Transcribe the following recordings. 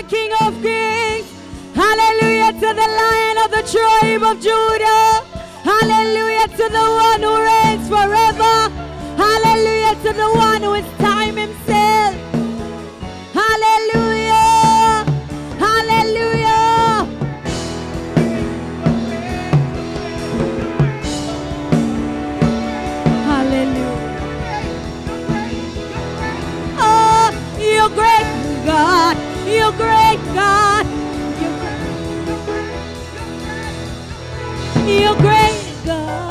the King of Kings. Hallelujah to the Lion of the tribe of Judah. Hallelujah to the one who reigns forever. Hallelujah to the one who is time himself. Hallelujah. Hallelujah. Hallelujah. Oh, you're great, God. You're great, God. You're great, God.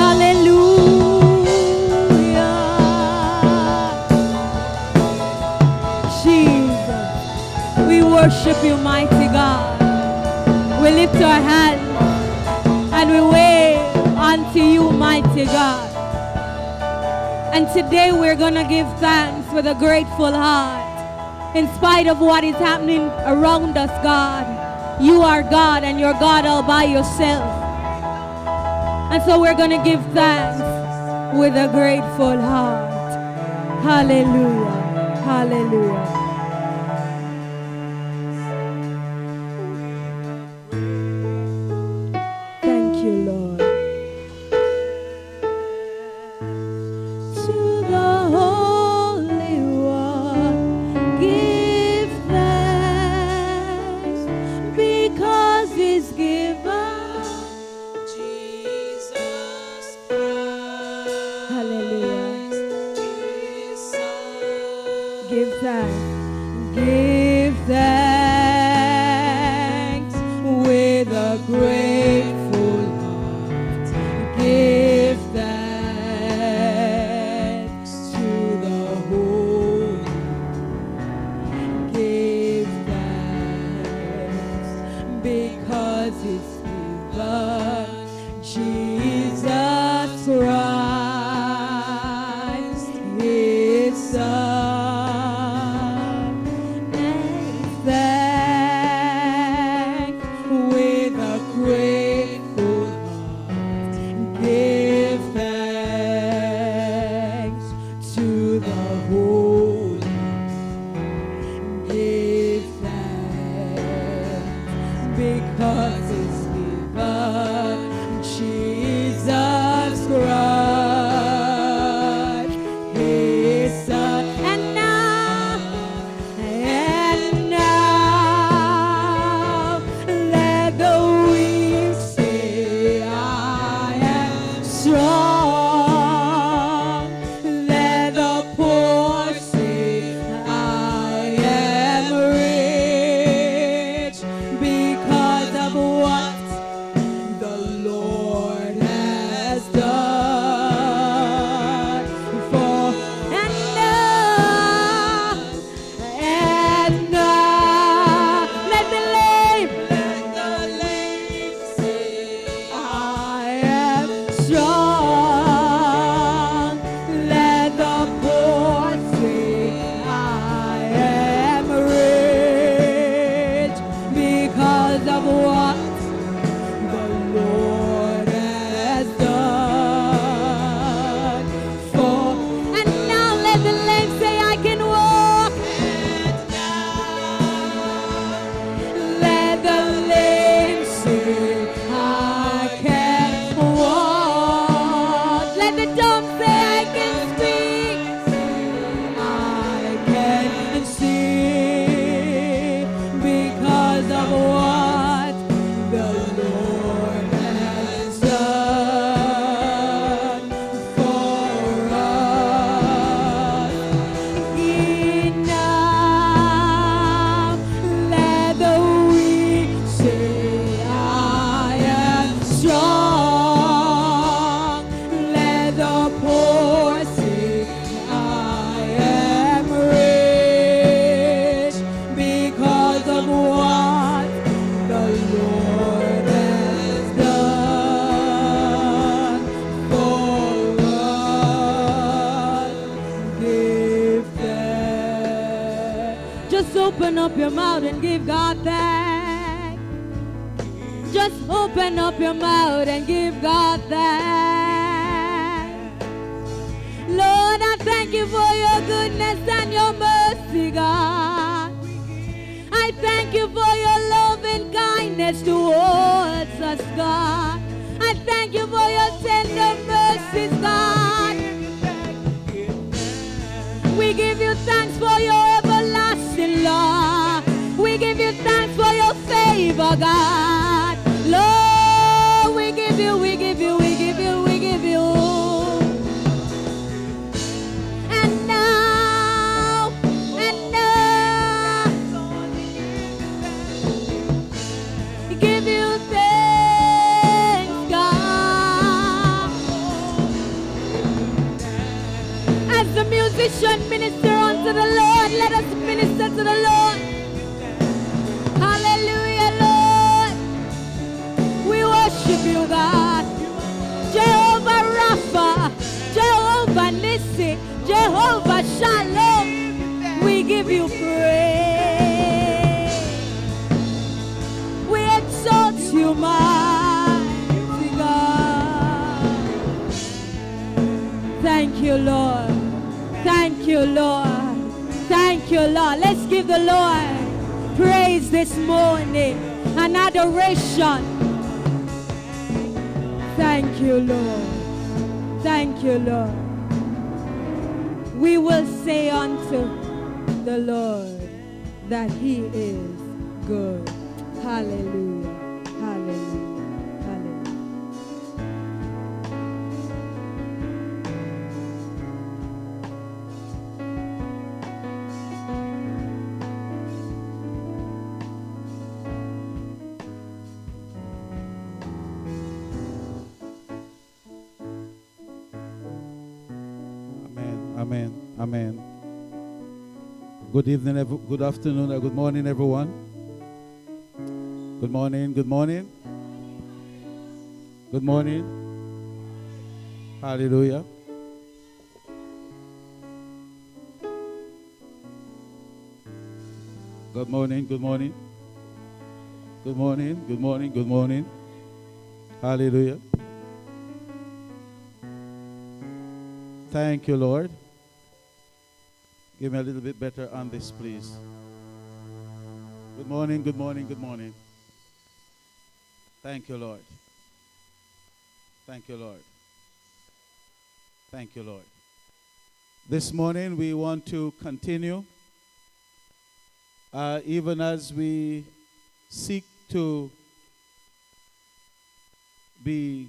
Hallelujah. Jesus, we worship you, mighty God. We lift our hands and we wave unto you, mighty God. And today we're going to give thanks with a grateful heart. In spite of what is happening around us, God, you are God and you're God all by yourself. And so we're going to give thanks with a grateful heart. Hallelujah. Hallelujah. Good evening, ev- good afternoon, or good morning, everyone. Good morning. Good morning. Good morning. Hallelujah. Good morning. Good morning. Good morning. Good morning. Good morning. Hallelujah. Thank you, Lord. Give me a little bit better on this, please. Good morning, good morning, good morning. Thank you, Lord. Thank you, Lord. Thank you, Lord. This morning we want to continue, uh, even as we seek to be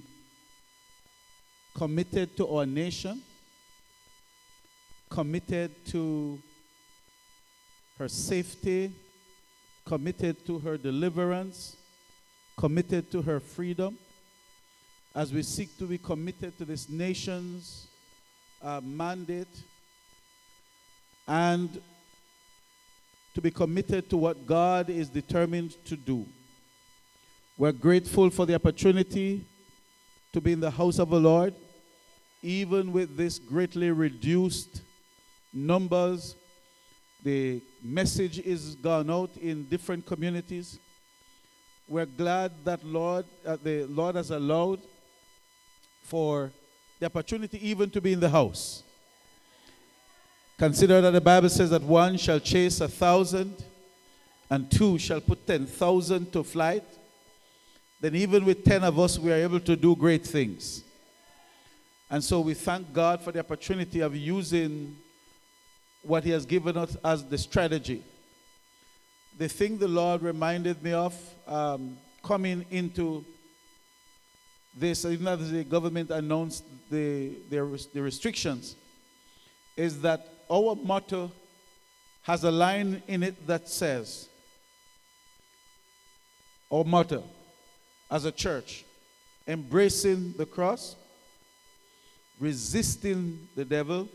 committed to our nation, committed to her safety, committed to her deliverance, committed to her freedom. As we seek to be committed to this nation's uh, mandate and to be committed to what God is determined to do. We're grateful for the opportunity to be in the house of the Lord, even with this greatly reduced numbers. The message is gone out in different communities. We're glad that Lord, uh, the Lord has allowed for the opportunity even to be in the house. Consider that the Bible says that one shall chase a thousand, and two shall put ten thousand to flight. Then, even with ten of us, we are able to do great things. And so, we thank God for the opportunity of using what He has given us as the strategy. The thing the Lord reminded me of um, coming into this, even as the government announced the, the, the restrictions, is that our motto has a line in it that says, our motto as a church, embracing the cross, resisting the devil,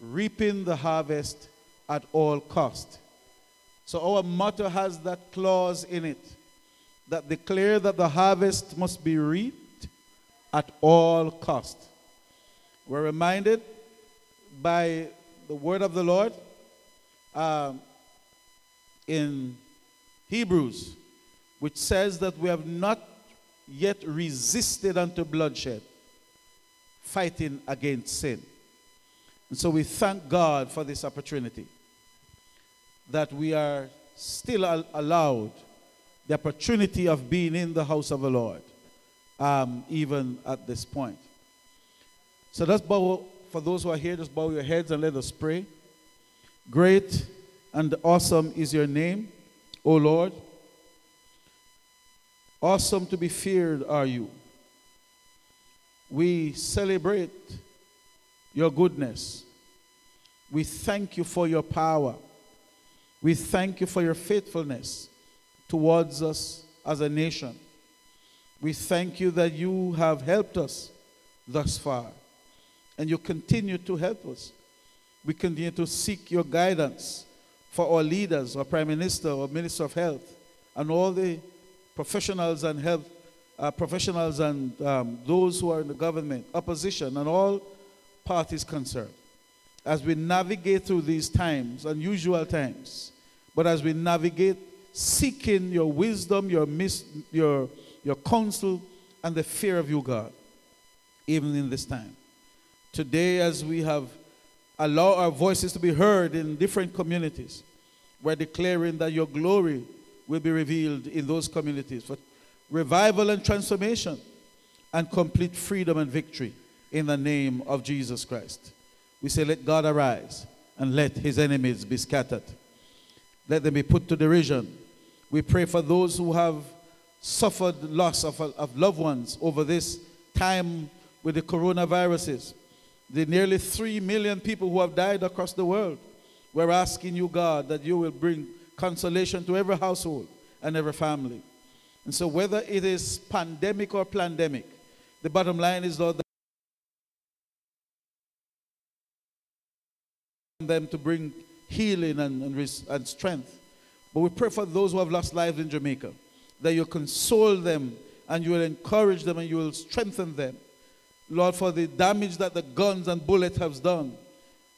reaping the harvest at all cost. So our motto has that clause in it that declare that the harvest must be reaped at all cost. We're reminded by the word of the Lord um, in Hebrews, which says that we have not yet resisted unto bloodshed, fighting against sin. And so we thank God for this opportunity that we are still al- allowed the opportunity of being in the house of the Lord, um, even at this point. So let's bow, for those who are here, just bow your heads and let us pray. Great and awesome is your name, O Lord. Awesome to be feared are you. We celebrate your goodness. We thank you for your power. We thank you for your faithfulness towards us as a nation. We thank you that you have helped us thus far and you continue to help us. We continue to seek your guidance for our leaders, our Prime Minister, our Minister of Health, and all the professionals and health uh, professionals and um, those who are in the government, opposition, and all parties concerned. As we navigate through these times, unusual times, but as we navigate seeking your wisdom, your, mis- your, your counsel, and the fear of you, God, even in this time. Today, as we have allowed our voices to be heard in different communities, we're declaring that your glory will be revealed in those communities for revival and transformation and complete freedom and victory in the name of Jesus Christ. We say, Let God arise and let his enemies be scattered. Let them be put to derision. We pray for those who have suffered loss of, of loved ones over this time with the coronaviruses. The nearly 3 million people who have died across the world. We're asking you, God, that you will bring consolation to every household and every family. And so, whether it is pandemic or pandemic, the bottom line is, Lord, them to bring healing and, and, and strength. But we pray for those who have lost lives in Jamaica, that you console them and you will encourage them and you will strengthen them. Lord, for the damage that the guns and bullets have done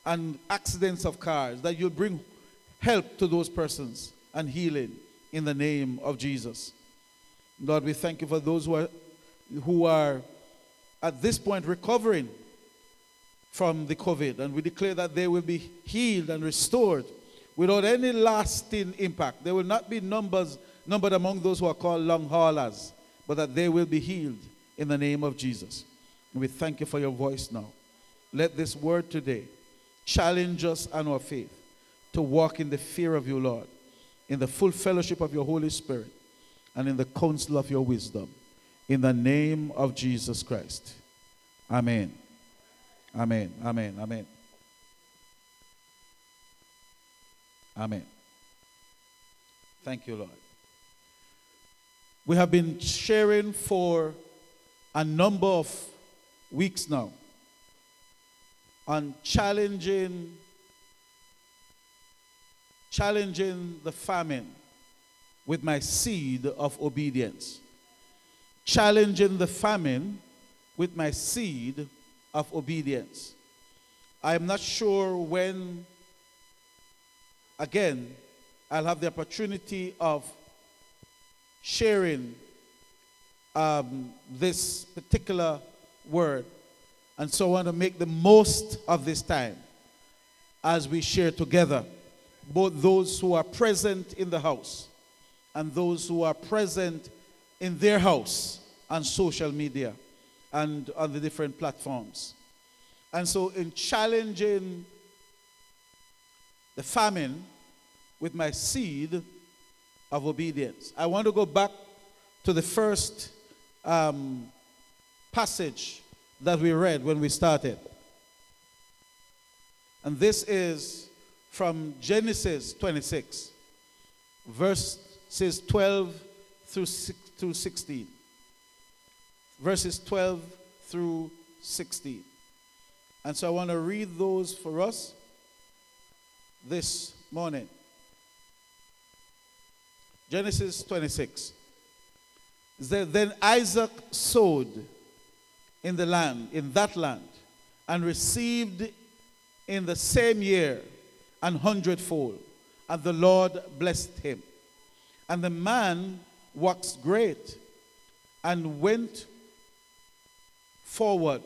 and accidents of cars, that you'll bring help to those persons and healing in the name of Jesus. Lord, we thank you for those who are, who are at this point recovering from the COVID, and we declare that they will be healed and restored without any lasting impact. There will not be numbers numbered among those who are called long haulers, but that they will be healed in the name of Jesus. And we thank you for your voice now. Let this word today challenge us and our faith to walk in the fear of you, Lord, in the full fellowship of your Holy Spirit, and in the counsel of your wisdom. In the name of Jesus Christ. Amen. Amen. Amen. Amen. Amen. Thank you, Lord. We have been sharing for a number of weeks now on challenging challenging the famine with my seed of obedience challenging the famine with my seed of obedience i am not sure when again i'll have the opportunity of sharing um, this particular word. And so I want to make the most of this time as we share together, both those who are present in the house and those who are present in their house on social media and on the different platforms. And so, in challenging the famine with my seed of obedience, I want to go back to the first um, passage that we read when we started. And this is from Genesis 26, verses 12 through, through 16. Verses 12 through 16. And so I want to read those for us this morning. Genesis 26. Then Isaac sowed in the land, in that land, and received in the same year an hundredfold. And the Lord blessed him. And the man waxed great and went forward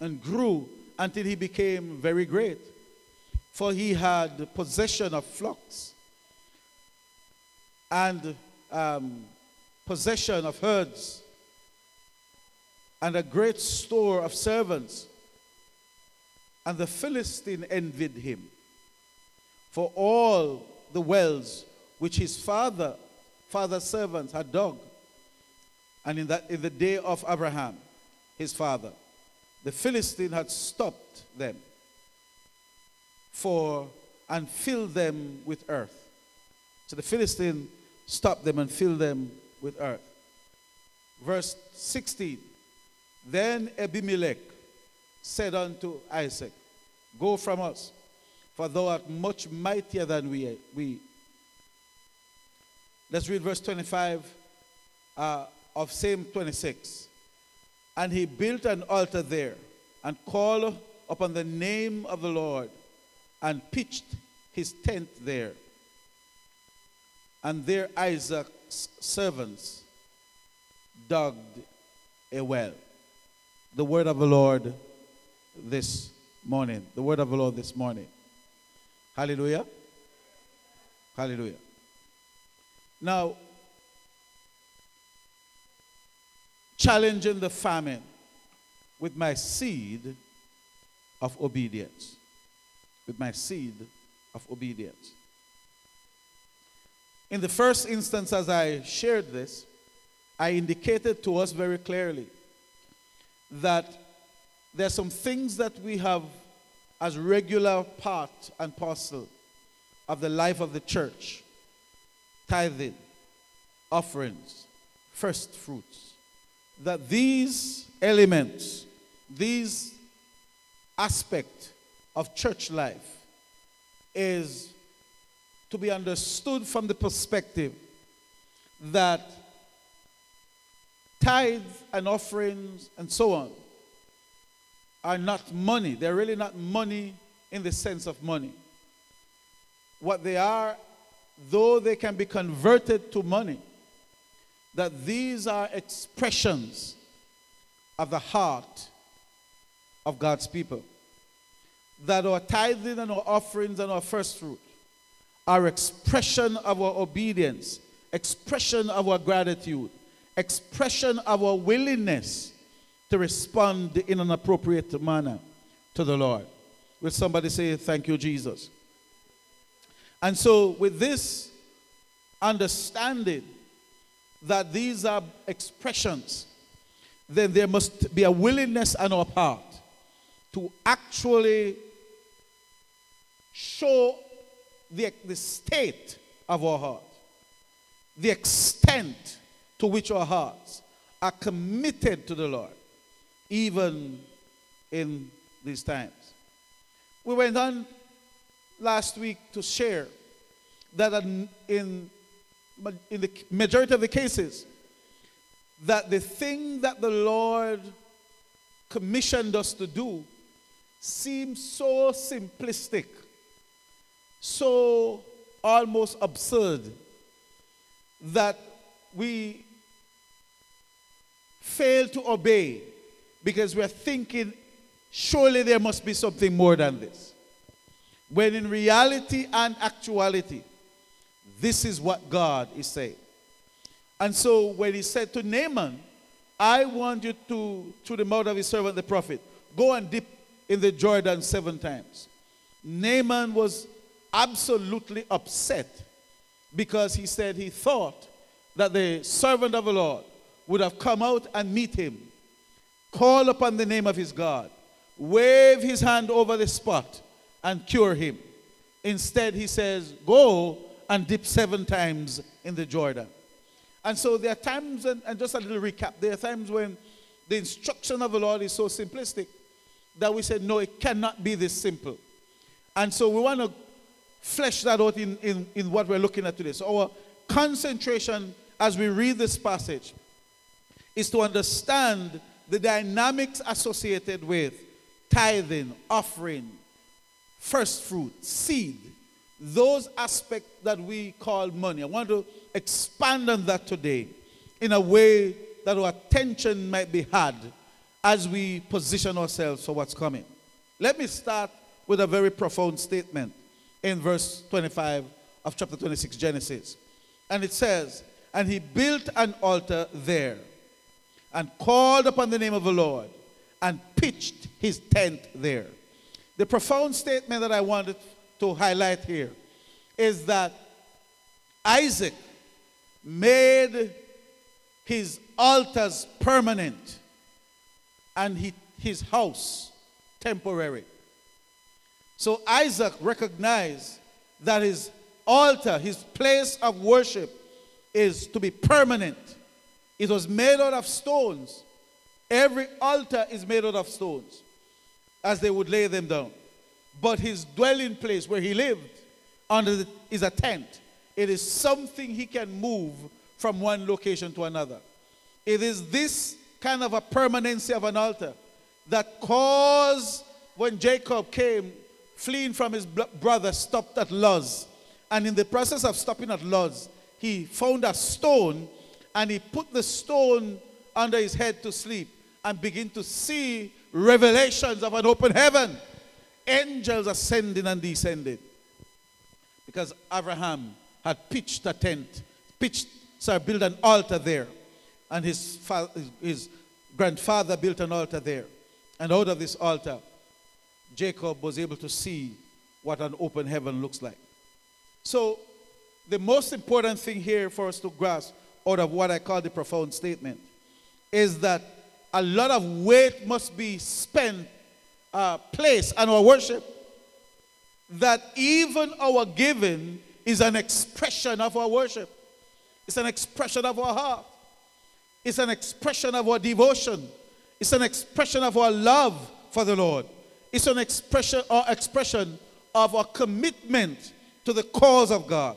and grew until he became very great. For he had possession of flocks and um, possession of herds and a great store of servants. And the Philistine envied him for all the wells which his father, father's servants had dug. And in, that, in the day of Abraham, his father, the Philistine had stopped them for and filled them with earth. So the Philistine stopped them and filled them with earth. Verse 16 Then Abimelech said unto Isaac, Go from us, for thou art much mightier than we. we. Let's read verse 25 uh, of same 26. And he built an altar there and called upon the name of the Lord and pitched his tent there. And there Isaac's servants dug a well. The word of the Lord this morning. The word of the Lord this morning. Hallelujah. Hallelujah. Now, challenging the famine with my seed of obedience. With my seed of obedience. In the first instance, as I shared this, I indicated to us very clearly that there are some things that we have as regular part and parcel of the life of the church tithing, offerings, first fruits. That these elements, these aspect of church life is to be understood from the perspective that tithes and offerings and so on are not money. They're really not money in the sense of money. What they are, though they can be converted to money, that these are expressions of the heart of God's people. That our tithing and our offerings and our first fruit are expression of our obedience, expression of our gratitude, expression of our willingness to respond in an appropriate manner to the Lord. Will somebody say, Thank you, Jesus? And so, with this understanding that these are expressions, then there must be a willingness on our part to actually show the, the state of our heart, the extent to which our hearts are committed to the Lord, even in these times. We went on last week to share that in, in the majority of the cases, that the thing that the Lord commissioned us to do seems so simplistic so almost absurd that we fail to obey because we're thinking, surely there must be something more than this. When in reality and actuality, this is what God is saying. And so when he said to Naaman, I want you to, through the mouth of his servant the prophet, go and dip in the Jordan seven times. Naaman was absolutely upset because he said he thought that the servant of the Lord would have come out and meet him, call upon the name of his God, wave his hand over the spot, and cure him. Instead, he says, Go and dip seven times in the Jordan. And so there are times, and, and just a little recap, there are times when the instruction of the Lord is so simplistic that we say, No, it cannot be this simple. And so we want to flesh that out in, in, in what we're looking at today. So, our concentration as we read this passage is to understand the dynamics associated with tithing, offering, first fruit, seed, those aspects that we call money. I want to expand on that today in a way that our attention might be had as we position ourselves for what's coming. Let me start with a very profound statement in verse 25 of chapter 26, Genesis. And it says, And he built an altar there and called upon the name of the Lord and pitched his tent there. The profound statement that I wanted to highlight here is that Isaac made his altars permanent and he, his house temporary. So Isaac recognized that his altar, his place of worship, is to be permanent. It was made out of stones. Every altar is made out of stones as they would lay them down. But his dwelling place where he lived under the, is a tent. It is something he can move from one location to another. It is this kind of a permanency of an altar that caused when Jacob came fleeing from his brother, stopped at Luz. And in the process of stopping at Luz, he found a stone and he put the stone under his head to sleep and begin to see revelations of an open heaven. Angels ascending and descending. Because Abraham had pitched a tent, pitched, sorry, built an altar there. And his, his grandfather built an altar there. And out of this altar, Jacob was able to see what an open heaven looks like. So, the most important thing here for us to grasp out of what I call the profound statement is that a lot of weight must be spent, uh, placed on our worship, that even our giving is an expression of our worship. It's an expression of our heart. It's an expression of our devotion. It's an expression of our love for the Lord. It's an expression or expression of our commitment to the cause of God.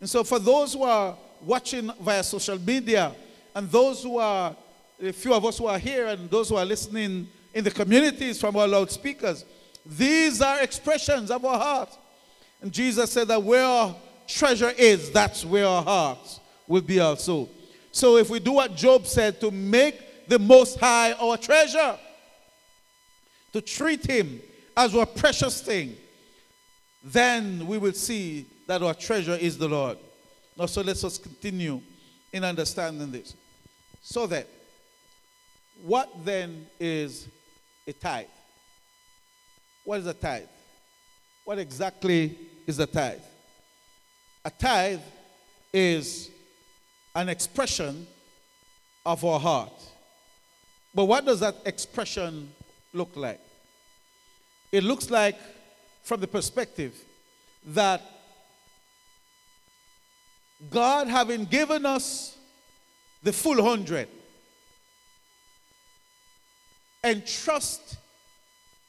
And so for those who are watching via social media and those who are a few of us who are here and those who are listening in the communities from our loudspeakers, these are expressions of our heart. And Jesus said that where our treasure is, that's where our hearts will be also. So if we do what Job said, to make the Most High our treasure, to treat Him as our precious thing, then we will see that our treasure is the Lord. Now, so let's just continue in understanding this. So that, what then is a tithe? What is a tithe? What exactly is a tithe? A tithe is an expression of our heart. But what does that expression look like? It looks like, from the perspective, that God, having given us the full hundred, and trust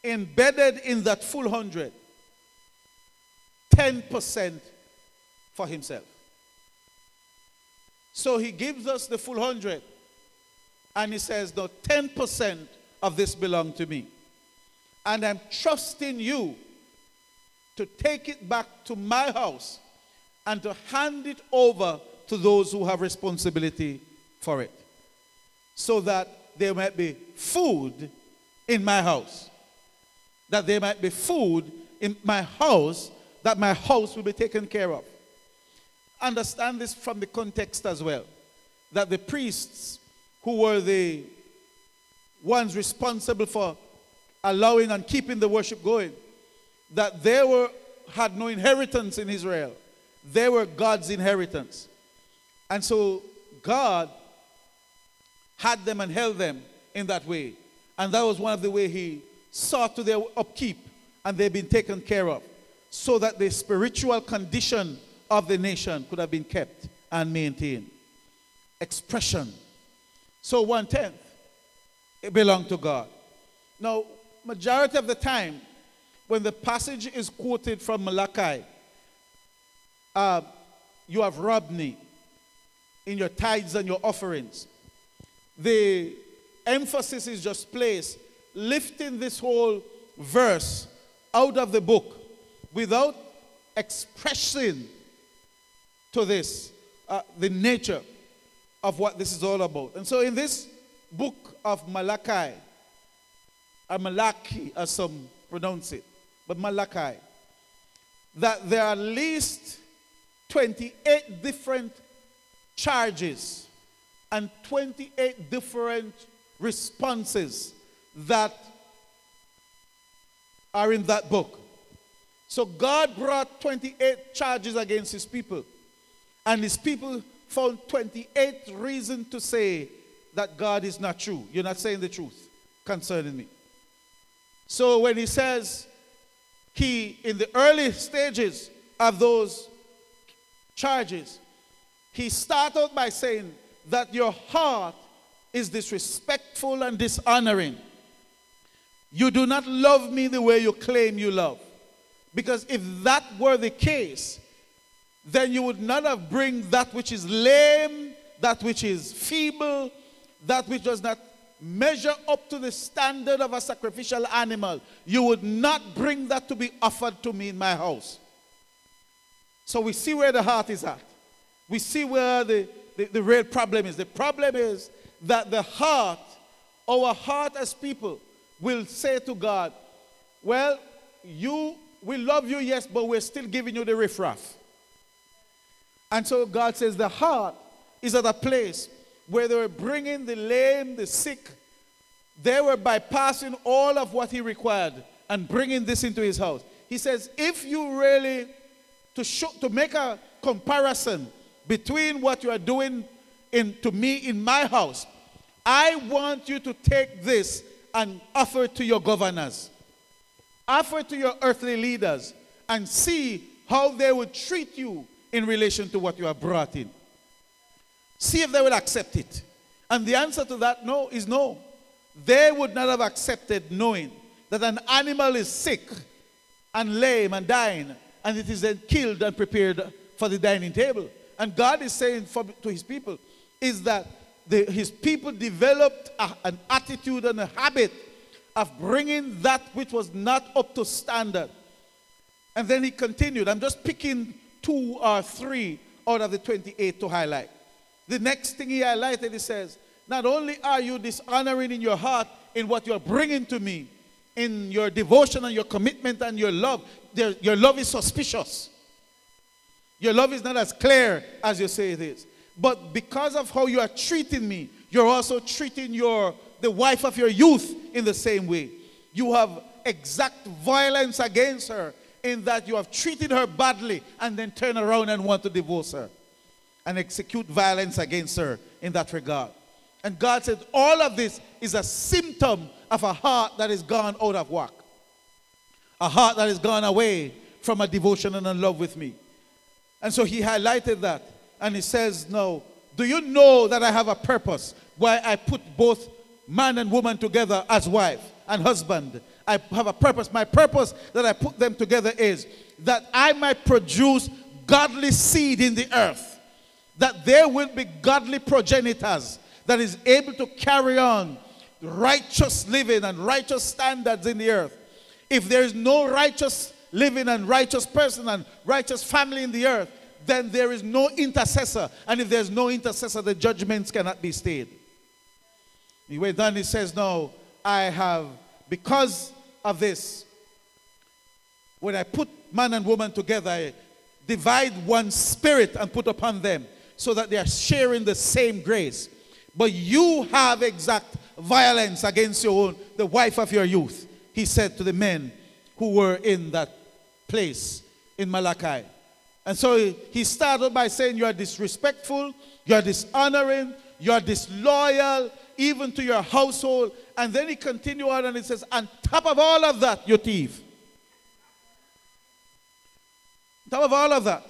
embedded in that full hundred, 10% for himself. So he gives us the full hundred, and he says, No, 10% of this belong to me. And I'm trusting you to take it back to my house and to hand it over to those who have responsibility for it. So that there might be food in my house. That there might be food in my house, that my house will be taken care of. Understand this from the context as well. That the priests who were the ones responsible for allowing and keeping the worship going, that they were, had no inheritance in Israel. They were God's inheritance. And so God had them and held them in that way. And that was one of the way he saw to their upkeep and they've been taken care of so that the spiritual condition of the nation could have been kept and maintained. Expression. So one tenth, it belonged to God. Now, majority of the time, when the passage is quoted from Malachi, uh, you have robbed me in your tithes and your offerings. The emphasis is just placed, lifting this whole verse out of the book without expressing to this uh, the nature of what this is all about. And so in this book of Malachi, or Malachi, as some pronounce it, but Malachi, that there are at least 28 different charges and 28 different responses that are in that book. So God brought 28 charges against his people. And his people found 28 reasons to say that God is not true. You're not saying the truth concerning me. So when he says he, in the early stages of those charges, he started by saying that your heart is disrespectful and dishonoring. You do not love me the way you claim you love. Because if that were the case, then you would not have bring that which is lame, that which is feeble, that which does not measure up to the standard of a sacrificial animal. You would not bring that to be offered to me in my house. So we see where the heart is at. We see where the, the, the real problem is. The problem is that the heart, our heart as people, will say to God, Well, you, we love you, yes, but we're still giving you the riffraff. And so God says the heart is at a place where they were bringing the lame, the sick. They were bypassing all of what He required and bringing this into His house. He says, if you really, to, show, to make a comparison between what you are doing in, to me in my house, I want you to take this and offer it to your governors, offer it to your earthly leaders, and see how they would treat you in relation to what you have brought in. See if they will accept it. And the answer to that no is no. They would not have accepted knowing that an animal is sick and lame and dying, and it is then killed and prepared for the dining table. And God is saying for, to his people is that the, his people developed a, an attitude and a habit of bringing that which was not up to standard. And then he continued. I'm just picking two or three out of the 28 to highlight. The next thing he highlighted, he says, Not only are you dishonoring in your heart in what you're bringing to me, in your devotion and your commitment and your love, your love is suspicious. Your love is not as clear as you say it is. But because of how you are treating me, you're also treating your the wife of your youth in the same way. You have exact violence against her in that you have treated her badly and then turn around and want to divorce her and execute violence against her in that regard. And God said, all of this is a symptom of a heart that is gone out of work, a heart that has gone away from a devotion and a love with me. And so he highlighted that. And he says, No, do you know that I have a purpose why I put both man and woman together as wife and husband? I have a purpose. My purpose that I put them together is that I might produce godly seed in the earth, that there will be godly progenitors that is able to carry on righteous living and righteous standards in the earth. If there is no righteous living and righteous person and righteous family in the earth, then there is no intercessor. And if there's no intercessor, the judgments cannot be stayed. He went he says, No, I have, because of this, when I put man and woman together, I divide one spirit and put upon them so that they are sharing the same grace. But you have exact violence against your own, the wife of your youth, he said to the men who were in that place in Malachi. And so he started by saying, You are disrespectful, you are dishonoring, you are disloyal, even to your household. And then he continued on and he says, On top of all of that, you thief. On top of all of that,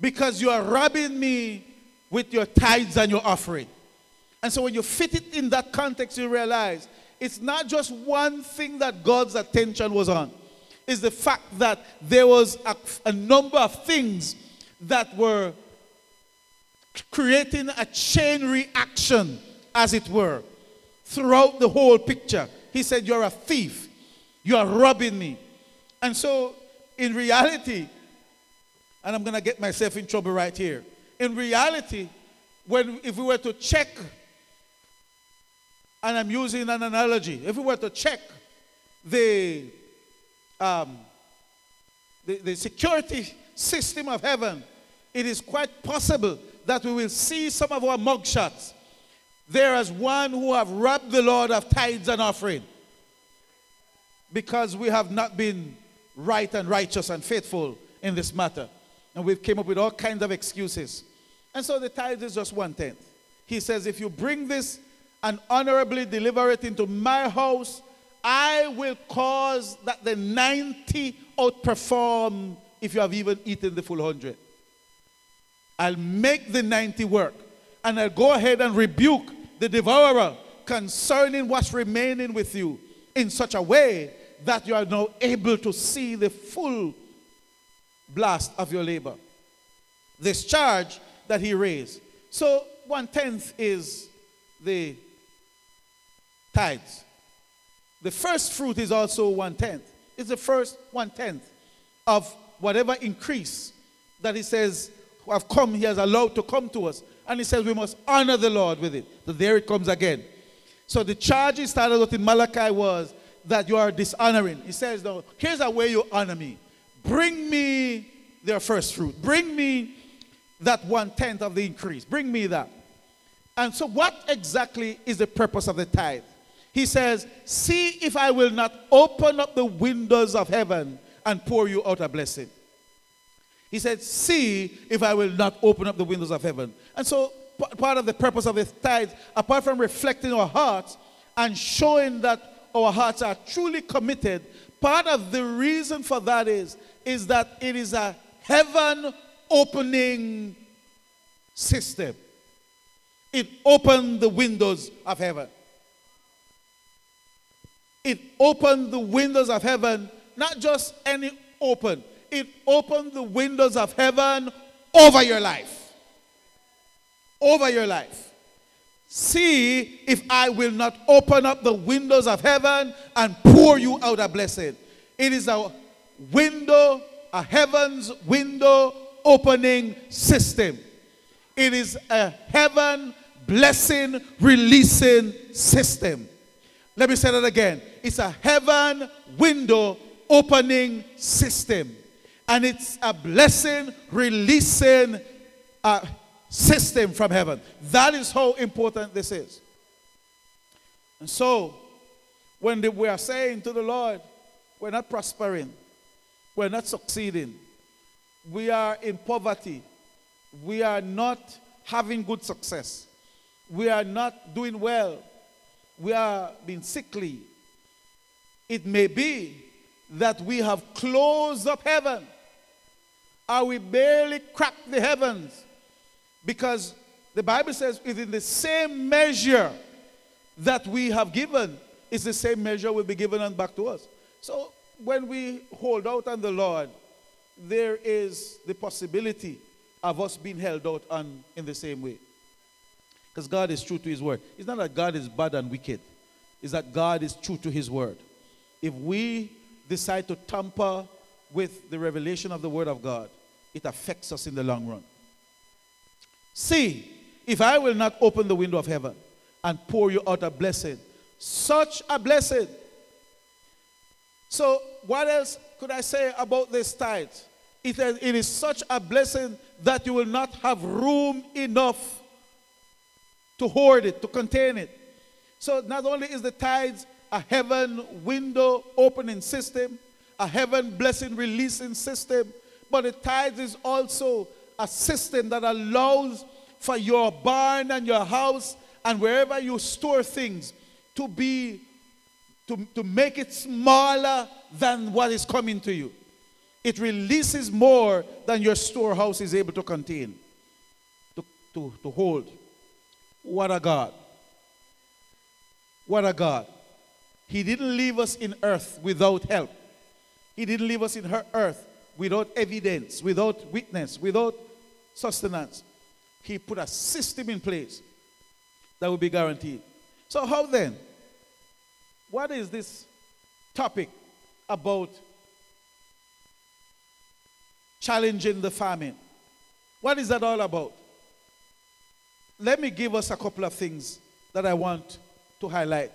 because you are robbing me with your tithes and your offering. And so when you fit it in that context, you realize it's not just one thing that God's attention was on is the fact that there was a, a number of things that were creating a chain reaction, as it were, throughout the whole picture. He said, You're a thief, you are robbing me. And so, in reality, and I'm going to get myself in trouble right here. In reality, when if we were to check, and I'm using an analogy, if we were to check the, um, the, the security system of heaven, it is quite possible that we will see some of our mugshots there as one who have robbed the Lord of tithes and offering because we have not been right and righteous and faithful in this matter. And we've came up with all kinds of excuses. And so the tithe is just one tenth. He says, if you bring this and honorably deliver it into my house, I will cause that the 90 outperform if you have even eaten the full 100. I'll make the 90 work. And I'll go ahead and rebuke the devourer concerning what's remaining with you in such a way that you are now able to see the full blast of your labor. This charge that he raised. So one tenth is the tithes. The first fruit is also one tenth. It's the first one tenth of whatever increase that he says have come, he has allowed to come to us. And he says we must honor the Lord with it. So there it comes again. So the charge he started with in Malachi was that you are dishonoring. He says, no, here's a way you honor me. Bring me their first fruit. Bring me that one tenth of the increase. Bring me that. And so, what exactly is the purpose of the tithe? He says, See if I will not open up the windows of heaven and pour you out a blessing. He said, See if I will not open up the windows of heaven. And so, part of the purpose of the tithe, apart from reflecting our hearts and showing that our hearts are truly committed, part of the reason for that is, is that it is a heaven opening system. It opened the windows of heaven. It opened the windows of heaven, not just any open, it opened the windows of heaven over your life. Over your life. See if I will not open up the windows of heaven and pour you out a blessing. It is a window, a heaven's window opening system. It is a heaven blessing releasing system. Let me say that again. It's a heaven window opening system. And it's a blessing releasing uh, system from heaven. That is how important this is. And so, when we are saying to the Lord, we're not prospering, we're not succeeding, we are in poverty, we are not having good success, we are not doing well, we are being sickly. It may be that we have closed up heaven, or we barely cracked the heavens because the Bible says, within the same measure that we have given, it's the same measure will be given and back to us. So when we hold out on the Lord, there is the possibility of us being held out on in the same way. Because God is true to his word. It's not that God is bad and wicked. It's that God is true to his word. If we decide to tamper with the revelation of the word of God, it affects us in the long run. See, if I will not open the window of heaven and pour you out a blessing, such a blessing. So, what else could I say about this tithe? It is, it is such a blessing that you will not have room enough to hoard it, to contain it. So, not only is the tithes a heaven window opening system, a heaven blessing releasing system, but the tithes is also a system that allows for your barn and your house and wherever you store things to be to, to make it smaller than what is coming to you. It releases more than your storehouse is able to contain, to, to, to hold. What a God. What a God. He didn't leave us in earth without help. He didn't leave us in her earth without evidence, without witness, without sustenance. He put a system in place that will be guaranteed. So, how then? What is this topic about challenging the famine? What is that all about? Let me give us a couple of things that I want to highlight.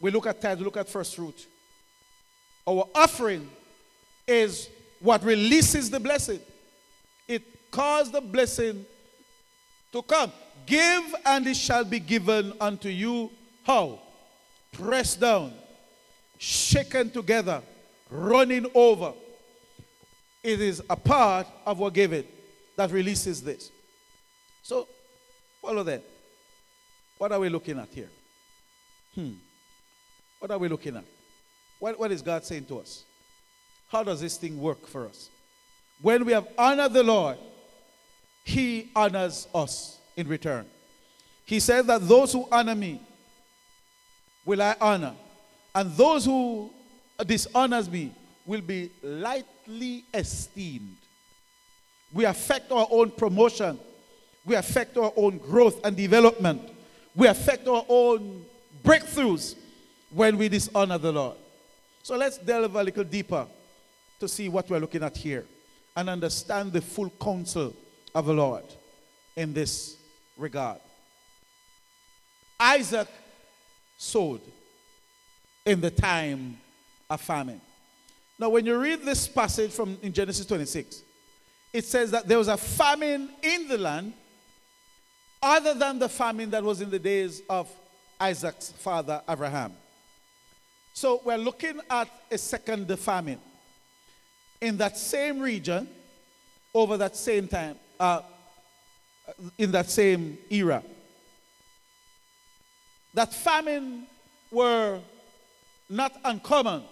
we look at tithes, we look at first fruit. Our offering is what releases the blessing. It caused the blessing to come. Give and it shall be given unto you. How? Pressed down, shaken together, running over. It is a part of our giving that releases this. So, follow that. What are we looking at here? Hmm. What are we looking at? What, what is God saying to us? How does this thing work for us? When we have honored the Lord, He honors us in return. He said that those who honor me will I honor, and those who dishonors me will be lightly esteemed. We affect our own promotion. We affect our own growth and development. We affect our own breakthroughs when we dishonor the Lord. So let's delve a little deeper to see what we're looking at here and understand the full counsel of the Lord in this regard. Isaac sowed in the time of famine. Now, when you read this passage from in Genesis 26, it says that there was a famine in the land other than the famine that was in the days of Isaac's father Abraham. So we're looking at a second famine in that same region over that same time, uh, in that same era. That famine were not uncommon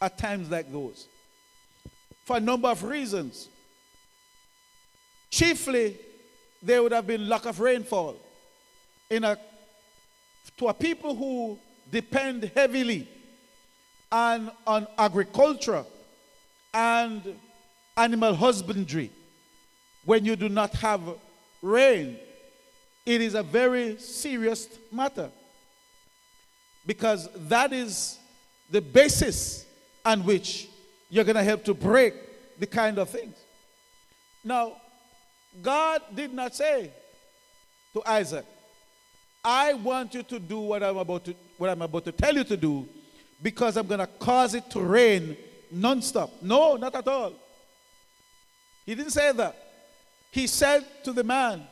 at times like those for a number of reasons. Chiefly, there would have been lack of rainfall in a, to a people who depend heavily on, on agriculture and animal husbandry. When you do not have rain, it is a very serious matter because that is the basis on which you're going to help to break the kind of things. Now, God did not say to Isaac, I want you to do what I'm about to, what I'm about to tell you to do because I'm going to cause it to rain nonstop. No, not at all. He didn't say that. He said to the man,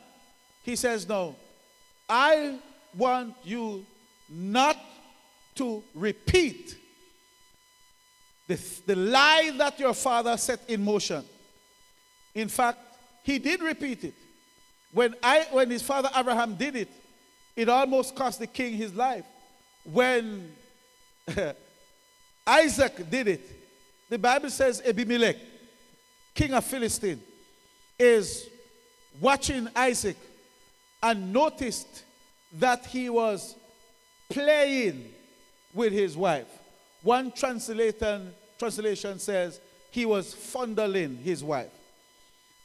He says, No, I want you not to repeat the, the lie that your father set in motion. In fact, he did repeat it. When, I, when his father Abraham did it, it almost cost the king his life. When Isaac did it, the Bible says Abimelech, king of Philistine, is watching Isaac and noticed that he was playing with his wife. One translation, translation says he was fondling his wife.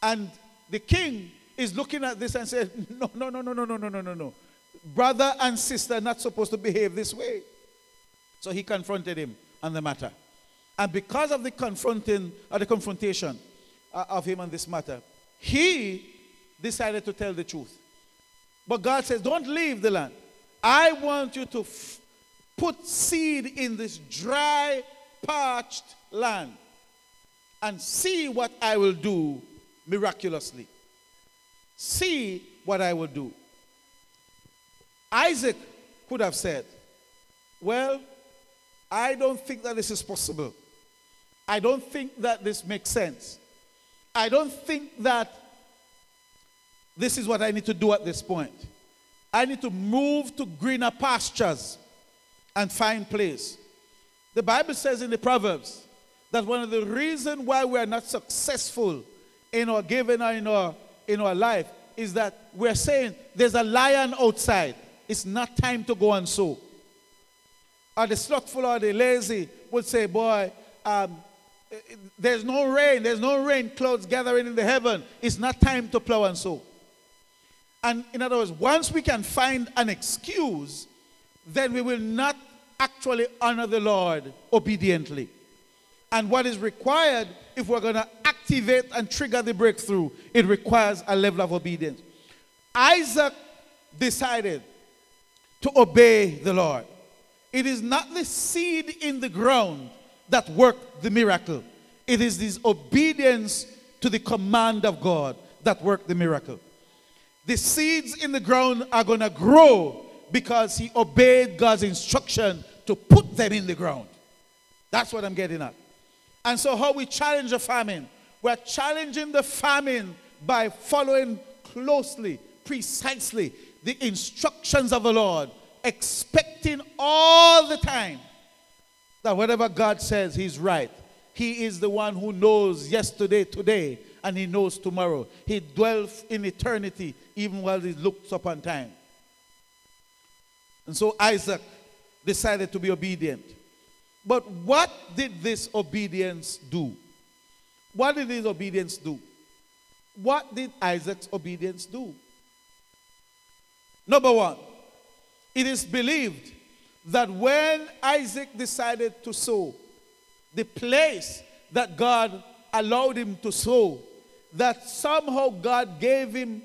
And the king is looking at this and says, No, no, no, no, no, no, no, no, no, no. Brother and sister are not supposed to behave this way. So he confronted him on the matter. And because of the confronting or the confrontation uh, of him on this matter, he decided to tell the truth. But God says, Don't leave the land. I want you to f- put seed in this dry, parched land and see what I will do miraculously. See what I will do. Isaac could have said, Well, I don't think that this is possible. I don't think that this makes sense. I don't think that this is what I need to do at this point. I need to move to greener pastures and find place. The Bible says in the Proverbs that one of the reasons why we are not successful in our giving or in our, in our life is that we're saying there's a lion outside. It's not time to go and sow. Or the slothful or the lazy would say, Boy, um, there's no rain, there's no rain clouds gathering in the heaven. It's not time to plow and sow. And in other words, once we can find an excuse, then we will not actually honor the Lord obediently. And what is required if we're going to activate and trigger the breakthrough, it requires a level of obedience. Isaac decided to obey the Lord It is not the seed in the ground that worked the miracle. It is this obedience to the command of God that worked the miracle. The seeds in the ground are going to grow because he obeyed God's instruction to put them in the ground. That's what I'm getting at. And so, how we challenge the famine? We're challenging the famine by following closely, precisely the instructions of the Lord, expecting all the time that whatever God says, He's right. He is the one who knows yesterday, today, and He knows tomorrow. He dwells in eternity even while He looks upon time. And so Isaac decided to be obedient. But what did this obedience do? What did his obedience do? What did Isaac's obedience do? Number one, it is believed that when Isaac decided to sow, the place that God allowed him to sow, that somehow God gave him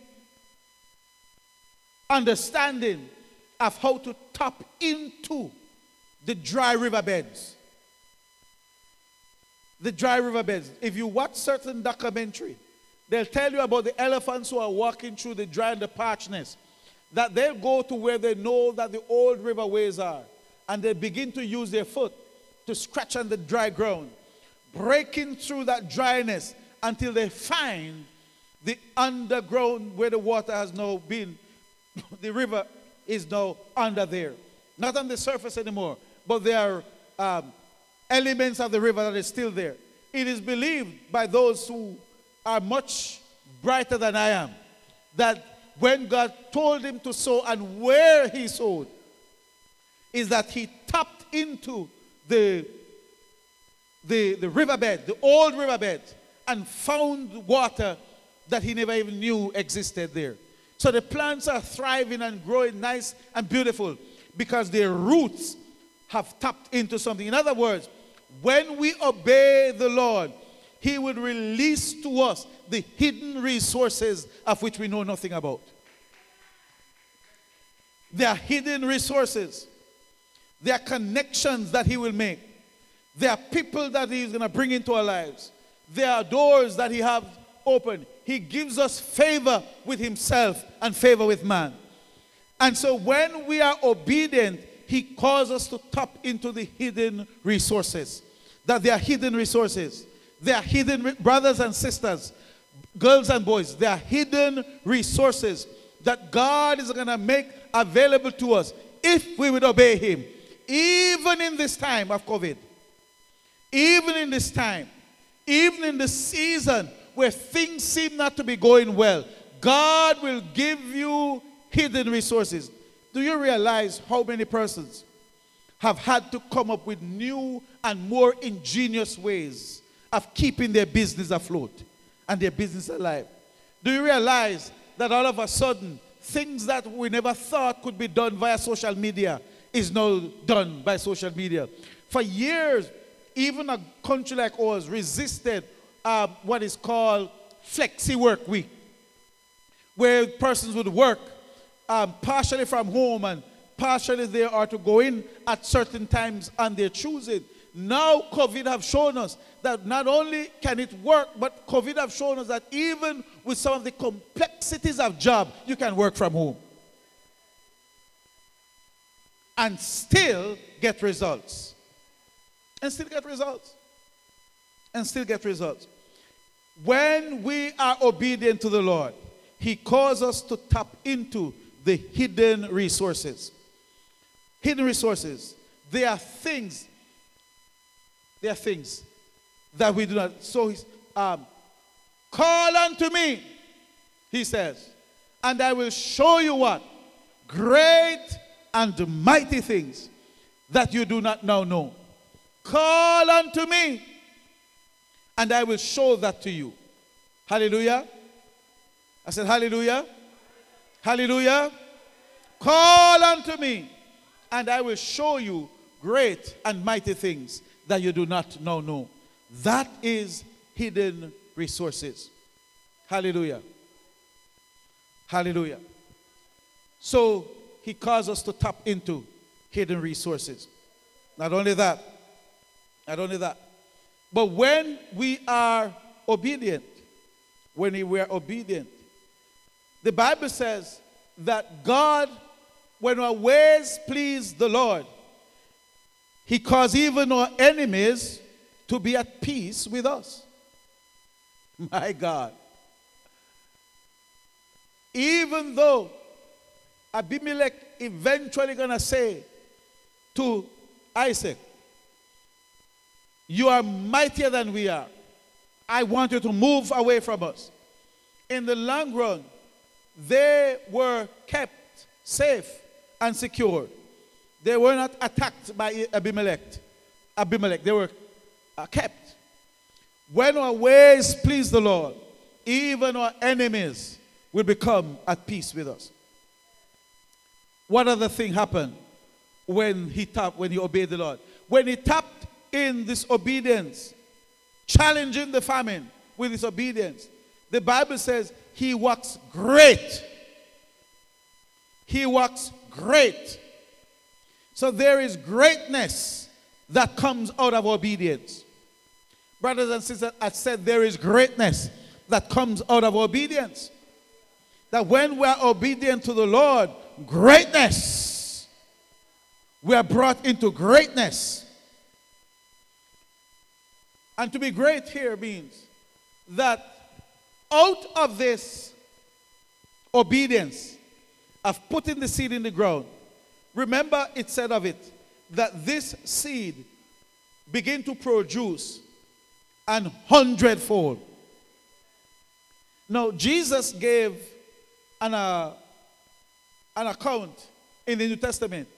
understanding of how to tap into the dry riverbeds. The dry riverbeds. If you watch certain documentary, they'll tell you about the elephants who are walking through the dry and the parchness. That they'll go to where they know that the old riverways are, and they begin to use their foot to scratch on the dry ground, breaking through that dryness until they find the underground where the water has now been, the river is now under there. Not on the surface anymore, but there are um, elements of the river that is still there. It is believed by those who are much brighter than I am that when God told him to sow and where he sowed, is that he tapped into the, the, the riverbed, the old riverbed, and found water that he never even knew existed there. So the plants are thriving and growing nice and beautiful because their roots have tapped into something. In other words, when we obey the Lord, He will release to us the hidden resources of which we know nothing about. There are hidden resources. There are connections that He will make. There are people that He's going to bring into our lives. There are doors that He has opened. He gives us favor with Himself and favor with man. And so when we are obedient, He calls us to tap into the hidden resources. That they are hidden resources. There are hidden brothers and sisters, girls and boys. they are hidden resources that God is going to make available to us if we would obey Him. Even in this time of COVID, even in this time, even in the season where things seem not to be going well, God will give you hidden resources. Do you realize how many persons have had to come up with new and more ingenious ways of keeping their business afloat and their business alive? Do you realize that all of a sudden, things that we never thought could be done via social media is now done by social media? For years, even a country like ours resisted uh, what is called flexi work week, where persons would work um, partially from home and partially they are to go in at certain times and they're choosing. Now COVID have shown us that not only can it work, but COVID have shown us that even with some of the complexities of job, you can work from home. And still get results. And still get results. And still get results. When we are obedient to the Lord, He calls us to tap into the hidden resources. Hidden resources. They are things. They are things that we do not. So um, call unto me, he says, and I will show you what? Great and mighty things that you do not now know. Call unto me, and I will show that to you. Hallelujah. I said, Hallelujah. Hallelujah. Call unto me, and I will show you great and mighty things that you do not now know. That is hidden resources. Hallelujah. Hallelujah. So he calls us to tap into hidden resources. Not only that, not only that, but when we are obedient, when we are obedient, the Bible says that God, when our ways please the Lord, He caused even our enemies to be at peace with us. My God. Even though Abimelech eventually gonna say to Isaac, You are mightier than we are. I want you to move away from us. In the long run, they were kept safe and secure. They were not attacked by Abimelech. Abimelech, they were uh, kept. When our ways please the Lord, even our enemies will become at peace with us. What other thing happened when he tapped, when he obeyed the Lord? When he tapped in this obedience, challenging the famine with his obedience, the Bible says he works great. He works great. So there is greatness that comes out of obedience. Brothers and sisters, I said there is greatness that comes out of obedience. That when we are obedient to the Lord, greatness, we are brought into greatness. And to be great here means that out of this obedience of putting the seed in the ground, remember it said of it that this seed begin to produce an hundredfold. Now, Jesus gave an, uh, an account in the New Testament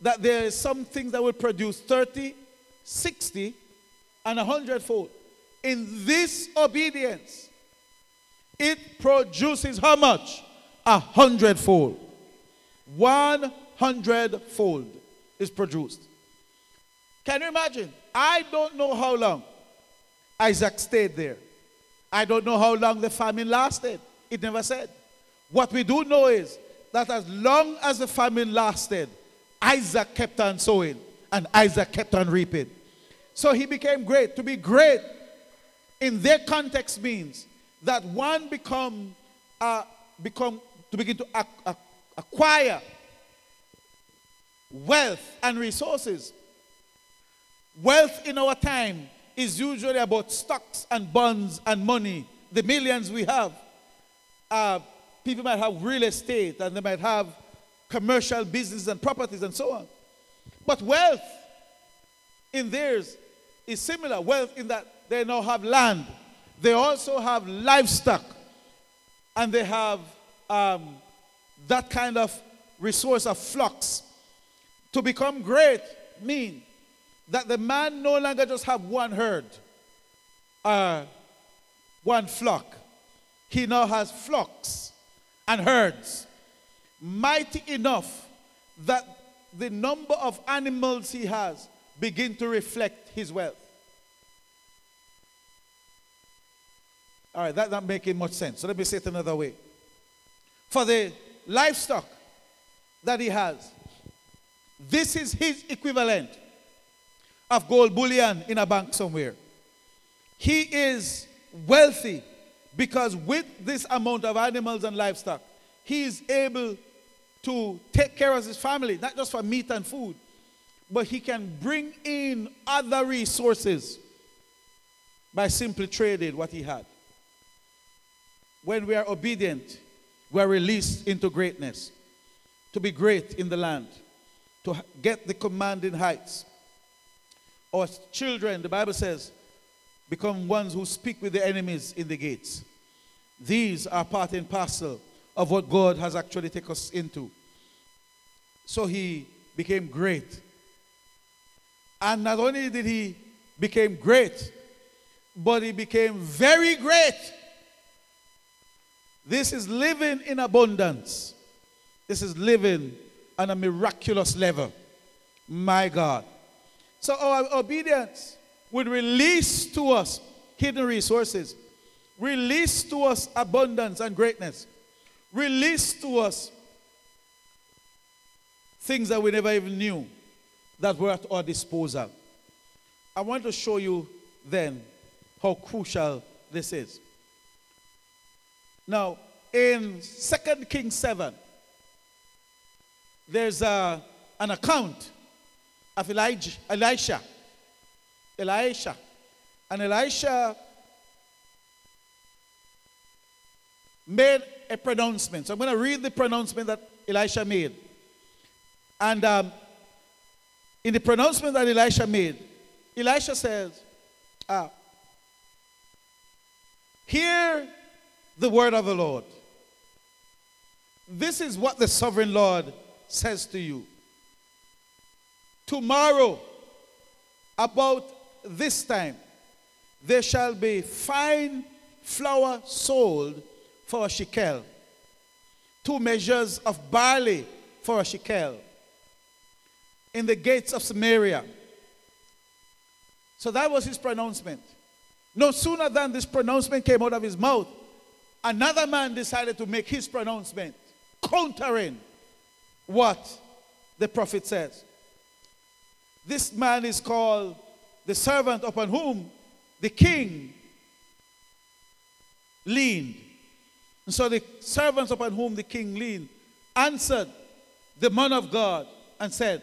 that there is some things that will produce 30, 60, and a hundredfold. In this obedience, it produces how much? A hundredfold. One hundredfold is produced. Can you imagine? I don't know how long Isaac stayed there. I don't know how long the famine lasted. It never said. What we do know is that as long as the famine lasted, Isaac kept on sowing and Isaac kept on reaping. So he became great. To be great in their context means that one become, uh, become to begin to ac- acquire wealth and resources. Wealth in our time is usually about stocks and bonds and money, the millions we have. Uh, people might have real estate and they might have commercial business and properties and so on. But wealth in theirs is similar. Wealth in that they now have land, they also have livestock, and they have um, that kind of resource of flocks. To become great mean that the man no longer just have one herd, uh, one flock. He now has flocks and herds, mighty enough that the number of animals he has begin to reflect his wealth. All right, that's not making much sense. So let me say it another way. For the livestock that he has, this is his equivalent of gold bullion in a bank somewhere. He is wealthy because with this amount of animals and livestock, he is able to take care of his family, not just for meat and food, but he can bring in other resources by simply trading what he had. When we are obedient, we are released into greatness, to be great in the land, to get the commanding heights. Our children, the Bible says, become ones who speak with the enemies in the gates. These are part and parcel of what God has actually taken us into. So he became great. And not only did he become great, but he became very great. This is living in abundance. This is living on a miraculous level. My God. So our obedience would release to us hidden resources, release to us abundance and greatness, release to us things that we never even knew that were at our disposal. I want to show you then how crucial this is. Now, in 2 Kings 7, there's a, an account of Elijah, Elisha. Elisha. And Elisha made a pronouncement. So I'm going to read the pronouncement that Elisha made. And um, in the pronouncement that Elisha made, Elisha says, ah, Hear the word of the Lord. This is what the sovereign Lord says to you. Tomorrow, about this time, there shall be fine flour sold for a shekel, two measures of barley for a shekel in the gates of Samaria. So that was his pronouncement. No sooner than this pronouncement came out of his mouth, another man decided to make his pronouncement, countering what the prophet says. This man is called the servant upon whom the king leaned. And so the servants upon whom the king leaned answered the man of God and said,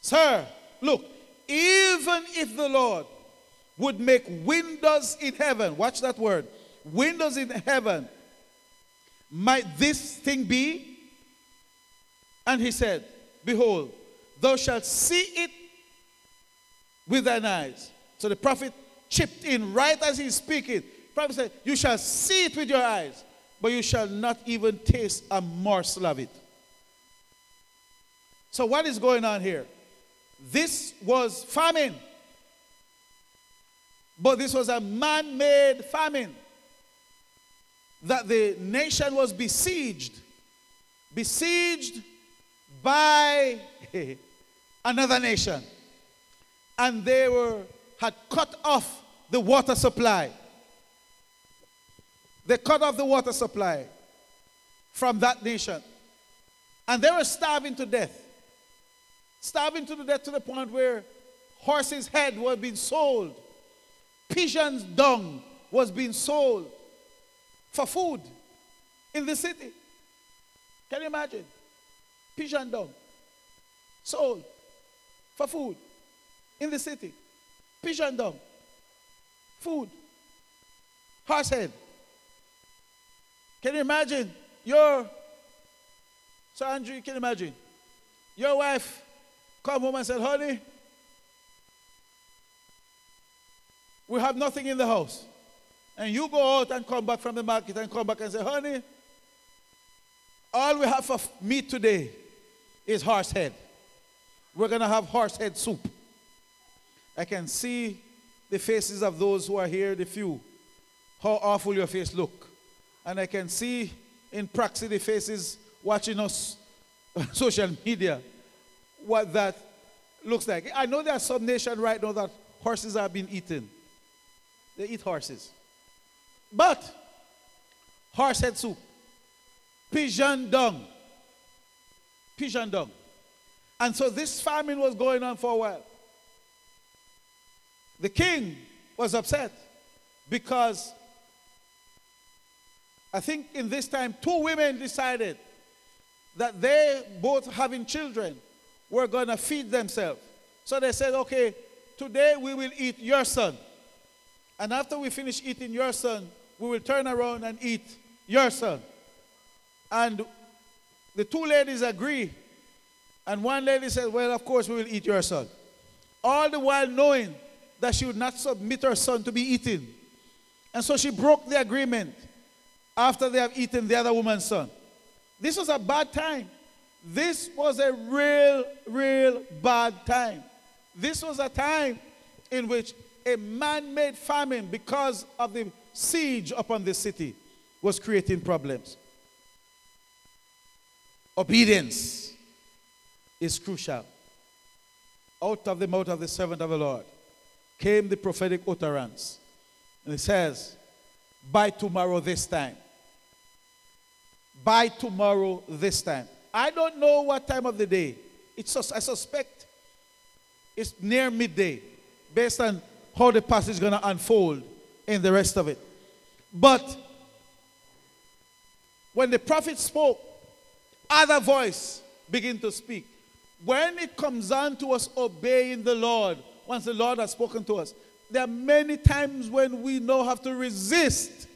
Sir, look, even if the Lord would make windows in heaven, watch that word, windows in heaven, might this thing be? And he said, Behold, thou shalt see it with thine eyes. So the prophet chipped in right as he's speaking. The prophet said, You shall see it with your eyes, but you shall not even taste a morsel of it. So, what is going on here? This was famine. But this was a man made famine that the nation was besieged. Besieged by another nation. And they were had cut off the water supply. They cut off the water supply from that nation. And they were starving to death. Starving to the death to the point where horses' head were being sold pigeon's dung was being sold for food in the city. Can you imagine? Pigeon dung sold for food in the city. Pigeon dung, food, horse head. Can you imagine your, so Andrew, you imagine, your wife come home and said, honey, we have nothing in the house. And you go out and come back from the market and come back and say, honey, all we have for meat today is horse head. We're going to have horse head soup. I can see the faces of those who are here, the few, how awful your face look. And I can see in proxy the faces watching us on social media what that looks like. I know there are some nations right now that horses are being eaten. They eat horses. But horse head soup, pigeon dung, pigeon dung. And so this famine was going on for a while. The king was upset because I think in this time two women decided that they both having children were going to feed themselves. So they said, okay, today we will eat your son. And after we finish eating your son, we will turn around and eat your son. And the two ladies agree. And one lady said, Well, of course, we will eat your son. All the while knowing that she would not submit her son to be eaten. And so she broke the agreement after they have eaten the other woman's son. This was a bad time. This was a real, real bad time. This was a time in which a man made famine because of the siege upon the city was creating problems. Obedience is crucial. Out of the mouth of the servant of the Lord came the prophetic utterance. And it says, By tomorrow this time. By tomorrow this time. I don't know what time of the day It's I suspect it's near midday, based on how the passage is going to unfold in the rest of it. But when the prophet spoke, other voice begin to speak. When it comes on to us obeying the Lord, once the Lord has spoken to us, there are many times when we know have to resist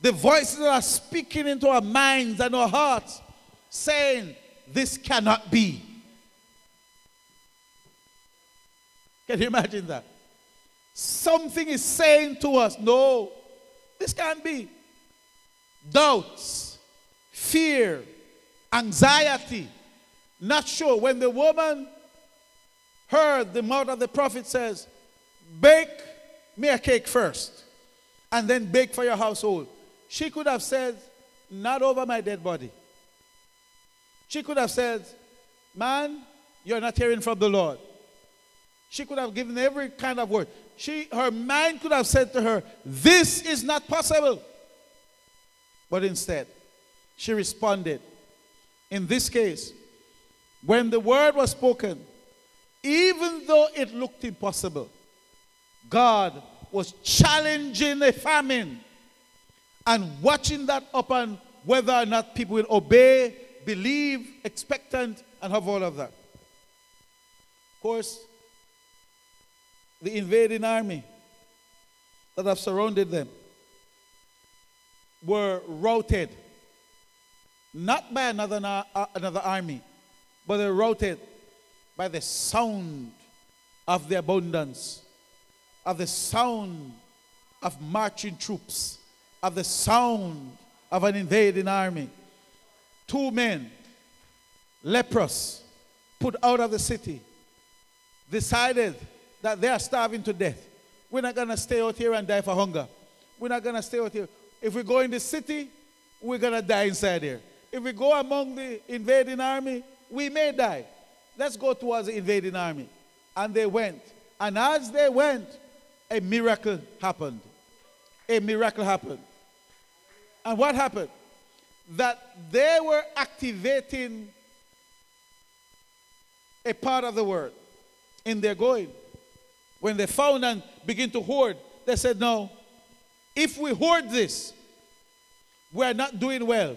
the voices that are speaking into our minds and our hearts, saying, This cannot be. Can you imagine that? Something is saying to us, No, this can't be. Doubts, fear, anxiety, not sure. When the woman heard the mouth of the prophet says, Bake me a cake first, and then bake for your household. She could have said, Not over my dead body. She could have said, Man, you're not hearing from the Lord. She could have given every kind of word. She, her mind could have said to her, This is not possible. But instead, she responded. In this case, when the word was spoken, even though it looked impossible, God was challenging a famine and watching that upon whether or not people will obey, believe, expectant, and have all of that. Of course, the invading army that have surrounded them were routed, not by another, uh, another army, but they were routed by the sound of the abundance, of the sound of marching troops, of the sound of an invading army. Two men, leprous, put out of the city, decided that they are starving to death. We're not going to stay out here and die for hunger. We're not going to stay out here. If we go in the city, we're going to die inside here. If we go among the invading army, we may die. Let's go towards the invading army. And they went. And as they went, a miracle happened. A miracle happened. And what happened? That they were activating a part of the word in their going. When they found and begin to hoard, they said, No, if we hoard this, we're not doing well.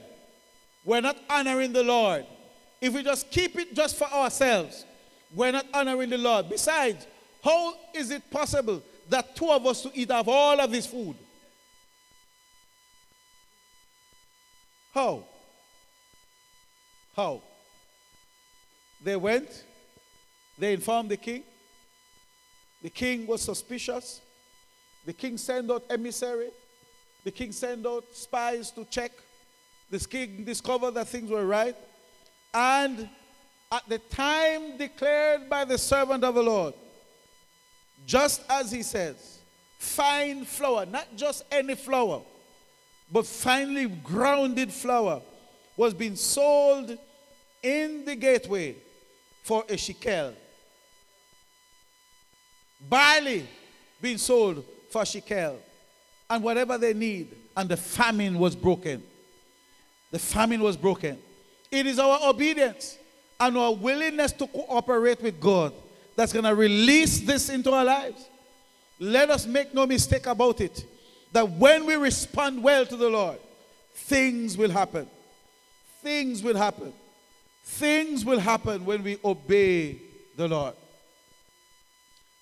We're not honoring the Lord. If we just keep it just for ourselves, we're not honoring the Lord. Besides, how is it possible that two of us to eat of all of this food? How? How? They went, they informed the king. The king was suspicious. The king sent out emissary. The king sent out spies to check. The king discovered that things were right. And at the time declared by the servant of the Lord, just as he says, fine flour, not just any flour, but finely grounded flour, was being sold in the gateway for a shekel. Barley being sold for shekel. And whatever they need. And the famine was broken. The famine was broken. It is our obedience and our willingness to cooperate with God that's going to release this into our lives. Let us make no mistake about it that when we respond well to the Lord, things will happen. Things will happen. Things will happen when we obey the Lord.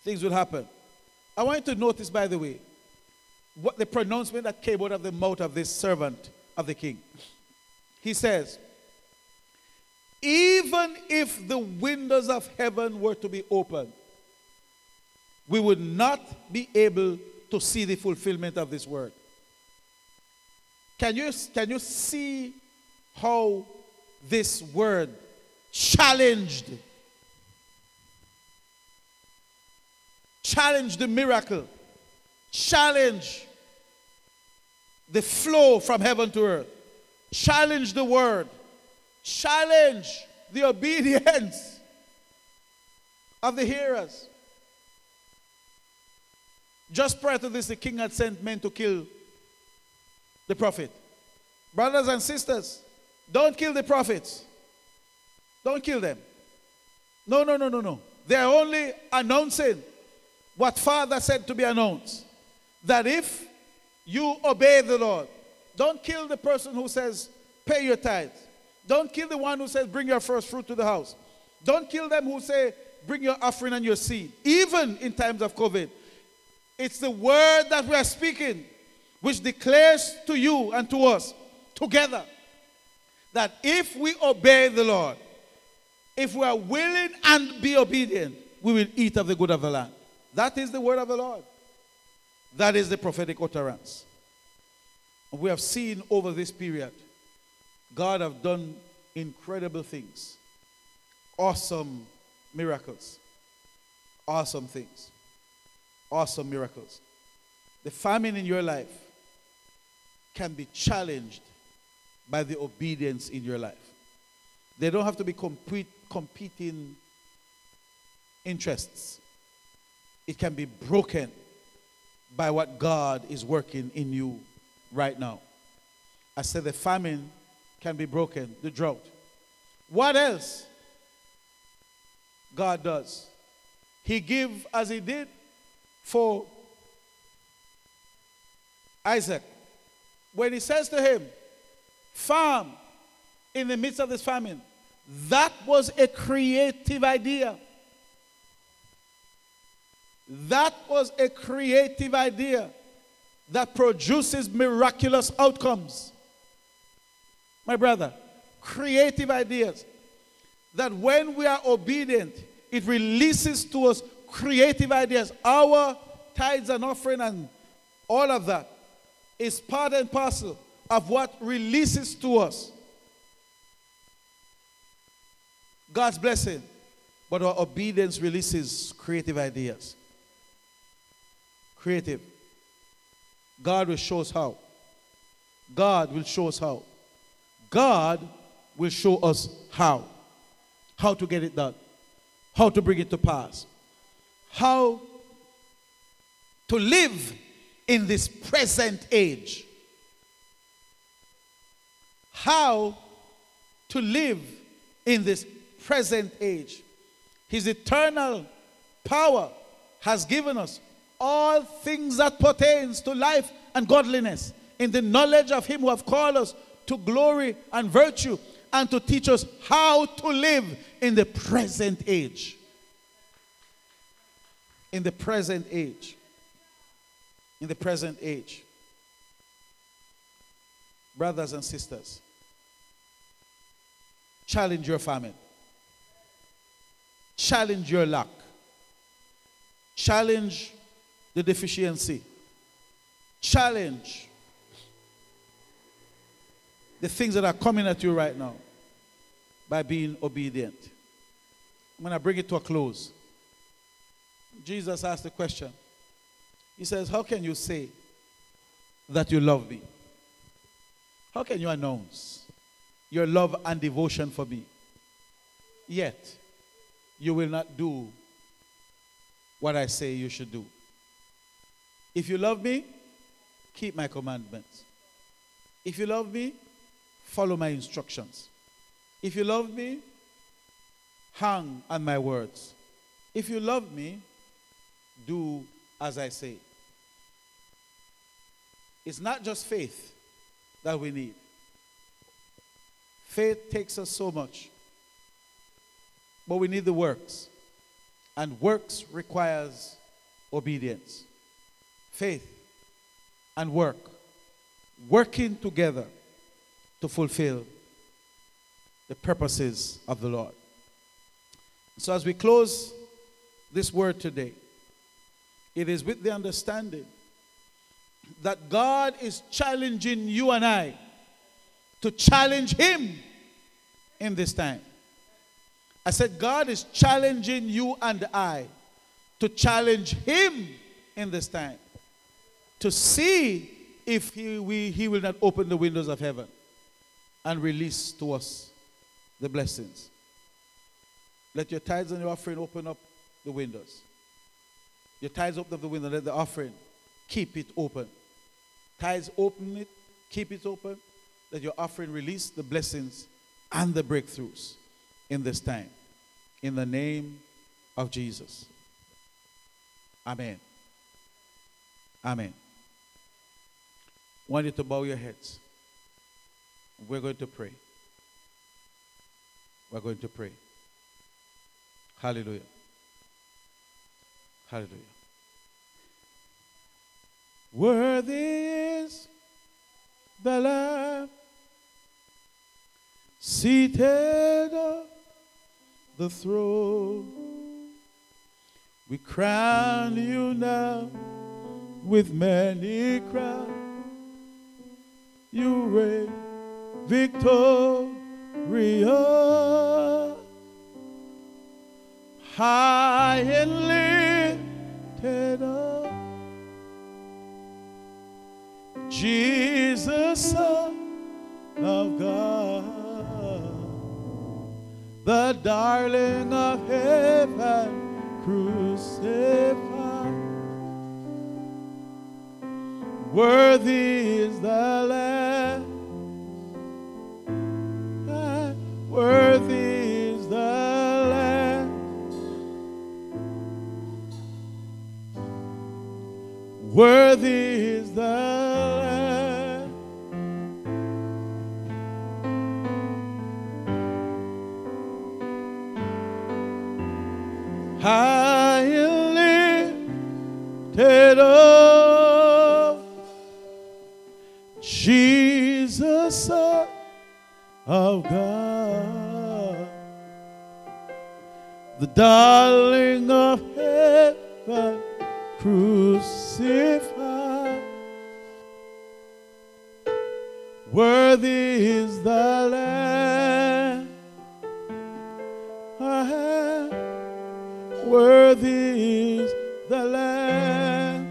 Things will happen. I want you to notice, by the way, what the pronouncement that came out of the mouth of this servant of the king. He says, even if the windows of heaven were to be opened, we would not be able to see the fulfillment of this word. Can you, can you see how this word challenged challenged the miracle. Challenge the flow from heaven to earth. Challenge the word. Challenge the obedience of the hearers. Just prior to this the king had sent men to kill the prophet. Brothers and sisters don't kill the prophets. Don't kill them. No, no, no, no, no. They are only announcing what Father said to be announced. That if you obey the Lord, don't kill the person who says, pay your tithe. Don't kill the one who says, bring your first fruit to the house. Don't kill them who say, bring your offering and your seed. Even in times of COVID. It's the word that we are speaking, which declares to you and to us together that if we obey the Lord, if we are willing and be obedient, we will eat of the good of the land. That is the word of the Lord. That is the prophetic utterance. We have seen over this period, God have done incredible things, awesome miracles, awesome things, awesome miracles. The famine in your life can be challenged by the obedience in your life. They don't have to be compete, competing interests. It can be broken by what God is working in you right now. I said the famine can be broken, the drought. What else God does? He give as he did for Isaac. When he says to him, farm in the midst of this famine, that was a creative idea. That was a creative idea that produces miraculous outcomes. My brother, creative ideas that when we are obedient, it releases to us creative ideas. Our tithes and offering and all of that is part and parcel of what releases to us God's blessing. But our obedience releases creative ideas. Creative. God will show us how. God will show us how. God will show us how. How to get it done. How to bring it to pass. How to live in this present age. How to live in this present age. His eternal power has given us all things that pertains to life and godliness in the knowledge of him who have called us to glory and virtue and to teach us how to live in the present age. In the present age. In the present age. Brothers and sisters, challenge your family. Challenge your lack. Challenge the deficiency. Challenge the things that are coming at you right now by being obedient. I'm going to bring it to a close. Jesus asked the question. He says, How can you say that you love me? How can you announce your love and devotion for me? Yet, you will not do what I say you should do. If you love me, keep my commandments. If you love me, follow my instructions. If you love me, hang on my words. If you love me, do as I say. It's not just faith that we need. Faith takes us so much. But we need the works. And works requires obedience. Faith and work. Working together to fulfill the purposes of the Lord. So as we close this word today, it is with the understanding that God is challenging you and I to challenge Him in this time. I said, God is challenging you and I to challenge Him in this time to see if he, we, he will not open the windows of heaven and release to us the blessings. Let your tithes and your offering open up the windows. Your tithes open up the window, let the offering keep it open. Tithes open it, keep it open. Let your offering release the blessings and the breakthroughs in this time. in the name of Jesus. Amen. Amen. Want you to bow your heads. We're going to pray. We're going to pray. Hallelujah. Hallelujah. Worthy is the Lamb seated on the throne. We crown you now with many crowns. You reign victorious, high and lifted up. Jesus, Son of God, the darling of heaven, crucified. Worthy is the Lamb. Worthy is the Lamb. Worthy is the Lamb. High and lifted up, Jesus, Son of God, the darling of heaven, crucified. Worthy is the Lamb. Worthy is the Lamb.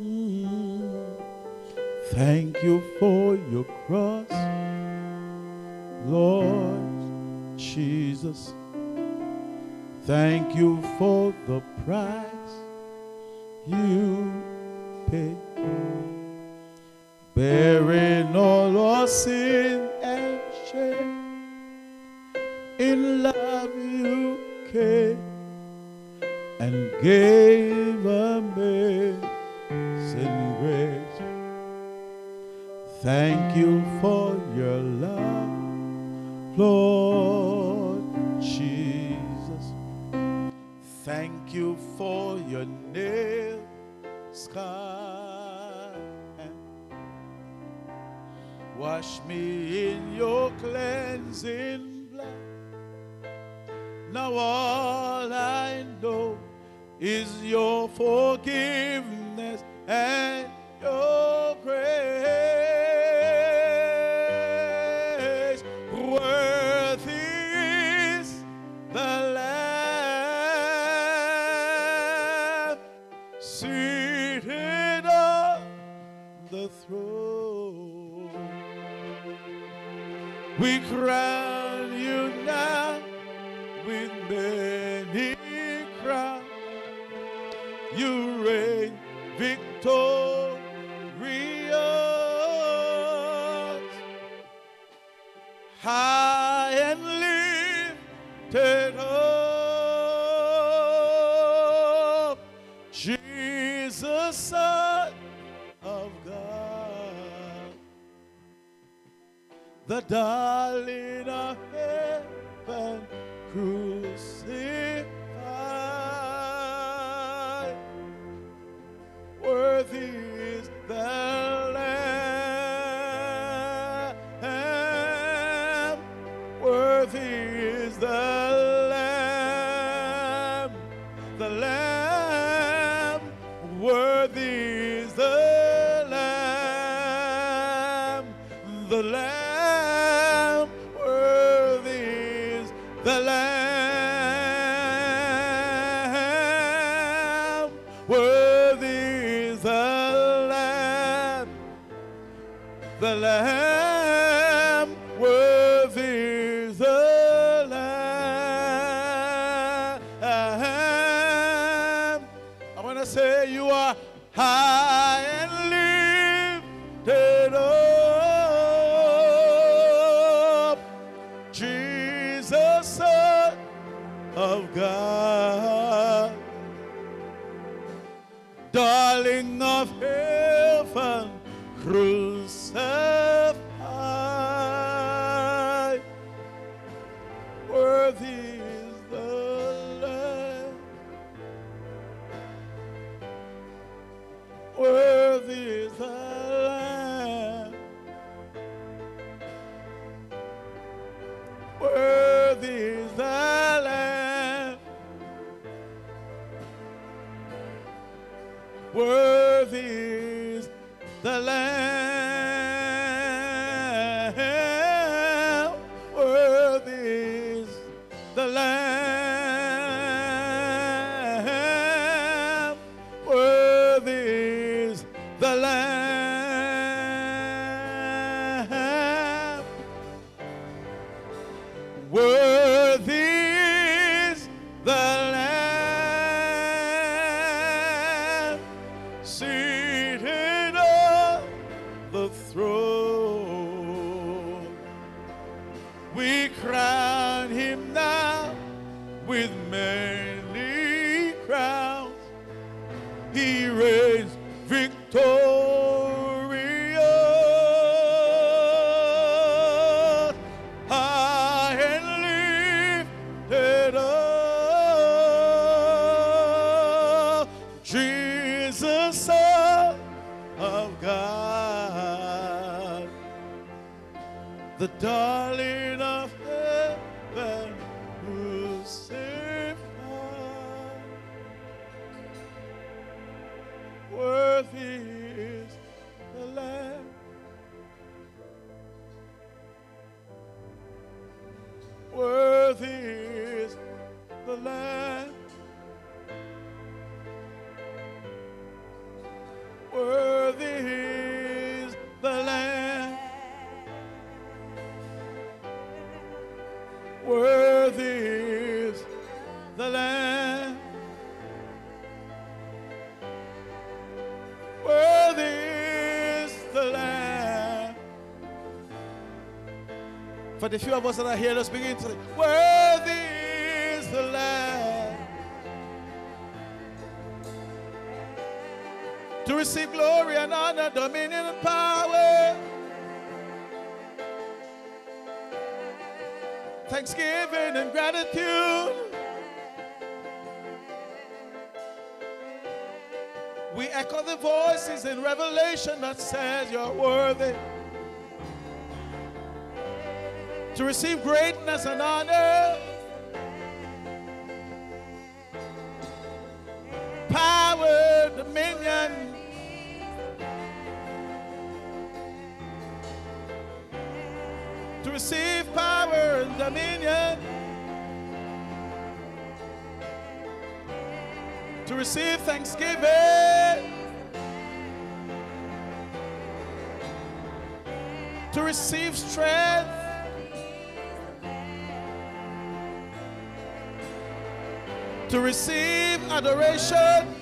Mm. Thank you for your cross, Lord Jesus. Thank you for the price you paid, bearing all our sin and shame. In love you came and gave amazing grace. Thank you for your love, Lord Jesus. Thank you for your nail scar. Wash me in your cleansing blood. Now all I know is your forgiveness and Worthy For the few of us that are here, let's begin to say, Worthy is the Lamb. To receive glory and honor, dominion and power. Thanksgiving and gratitude. We echo the voices in Revelation that says you're worthy to receive greatness and honor, power, dominion. To receive power and dominion. To receive thanksgiving. To receive strength. To receive adoration.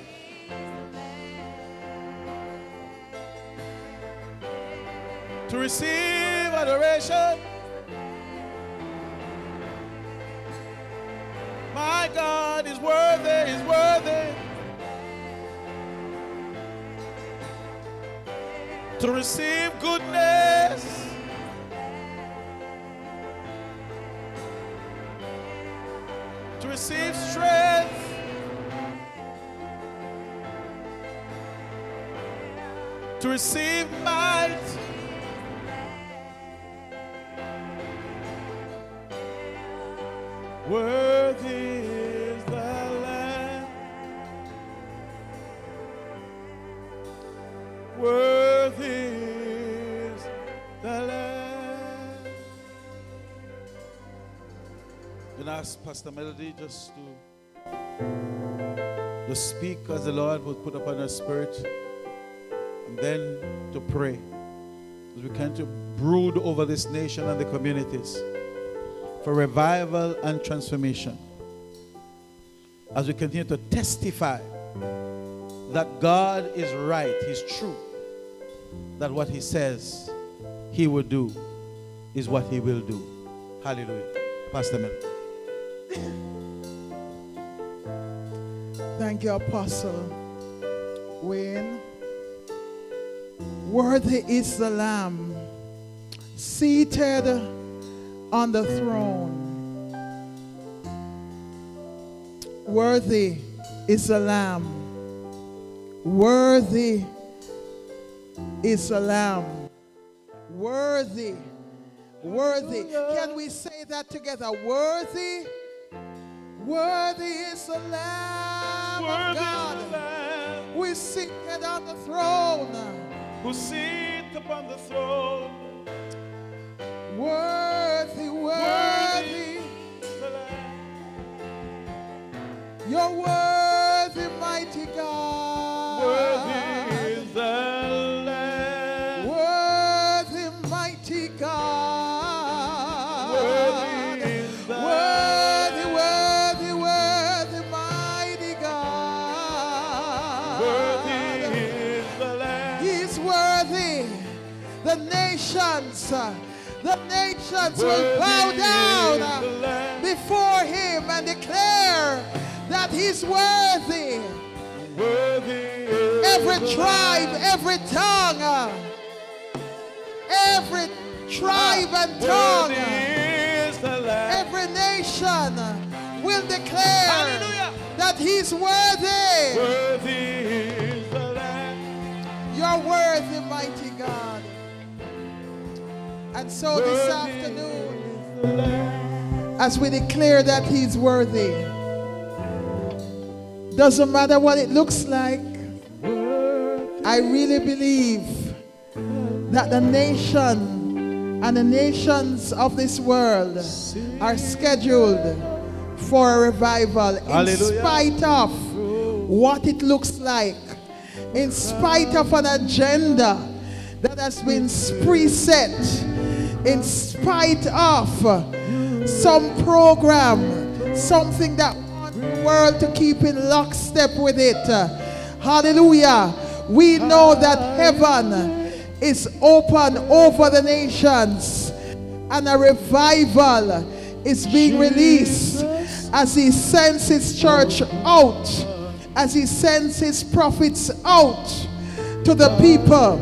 To receive adoration. My God is worthy, is worthy. To receive goodness. to receive strength. To receive might. Worthy is the Lamb. Worthy is the Lamb. And ask Pastor Melody just to to speak as the Lord would put upon her spirit, then to pray. As we can to brood over this nation and the communities for revival and transformation. As we continue to testify that God is right, He's true, that what He says He will do is what He will do. Hallelujah. Pastor Melody. Thank you, Apostle. Wayne. Worthy is the Lamb seated on the throne. Worthy is the Lamb. Worthy is the Lamb. Worthy. Worthy. Can we say that together? Worthy. Worthy is the Lamb of Worthy God the Lamb seated on the throne. Who sits upon the throne. Worthy, worthy. Lamb. You're worthy, the nations will bow down is the Lamb. before him and declare that he's worthy. Worthy Every tribe, every tongue, every tribe and tongue, Worthy is the Lamb. every nation will declare Hallelujah. that he's worthy. Worthy is the Lamb. You're worthy, mighty God. And so this afternoon, is the Lamb. as we declare that he's worthy, doesn't matter what it looks like, I really believe that the nation and the nations of this world are scheduled for a revival in Hallelujah. spite of what it looks like, in spite of an agenda that has been preset, in spite of some program, something that wants the world to keep in lockstep with it. Hallelujah. We know that heaven is open over the nations and a revival is being released as he sends his church out, as he sends his prophets out to the people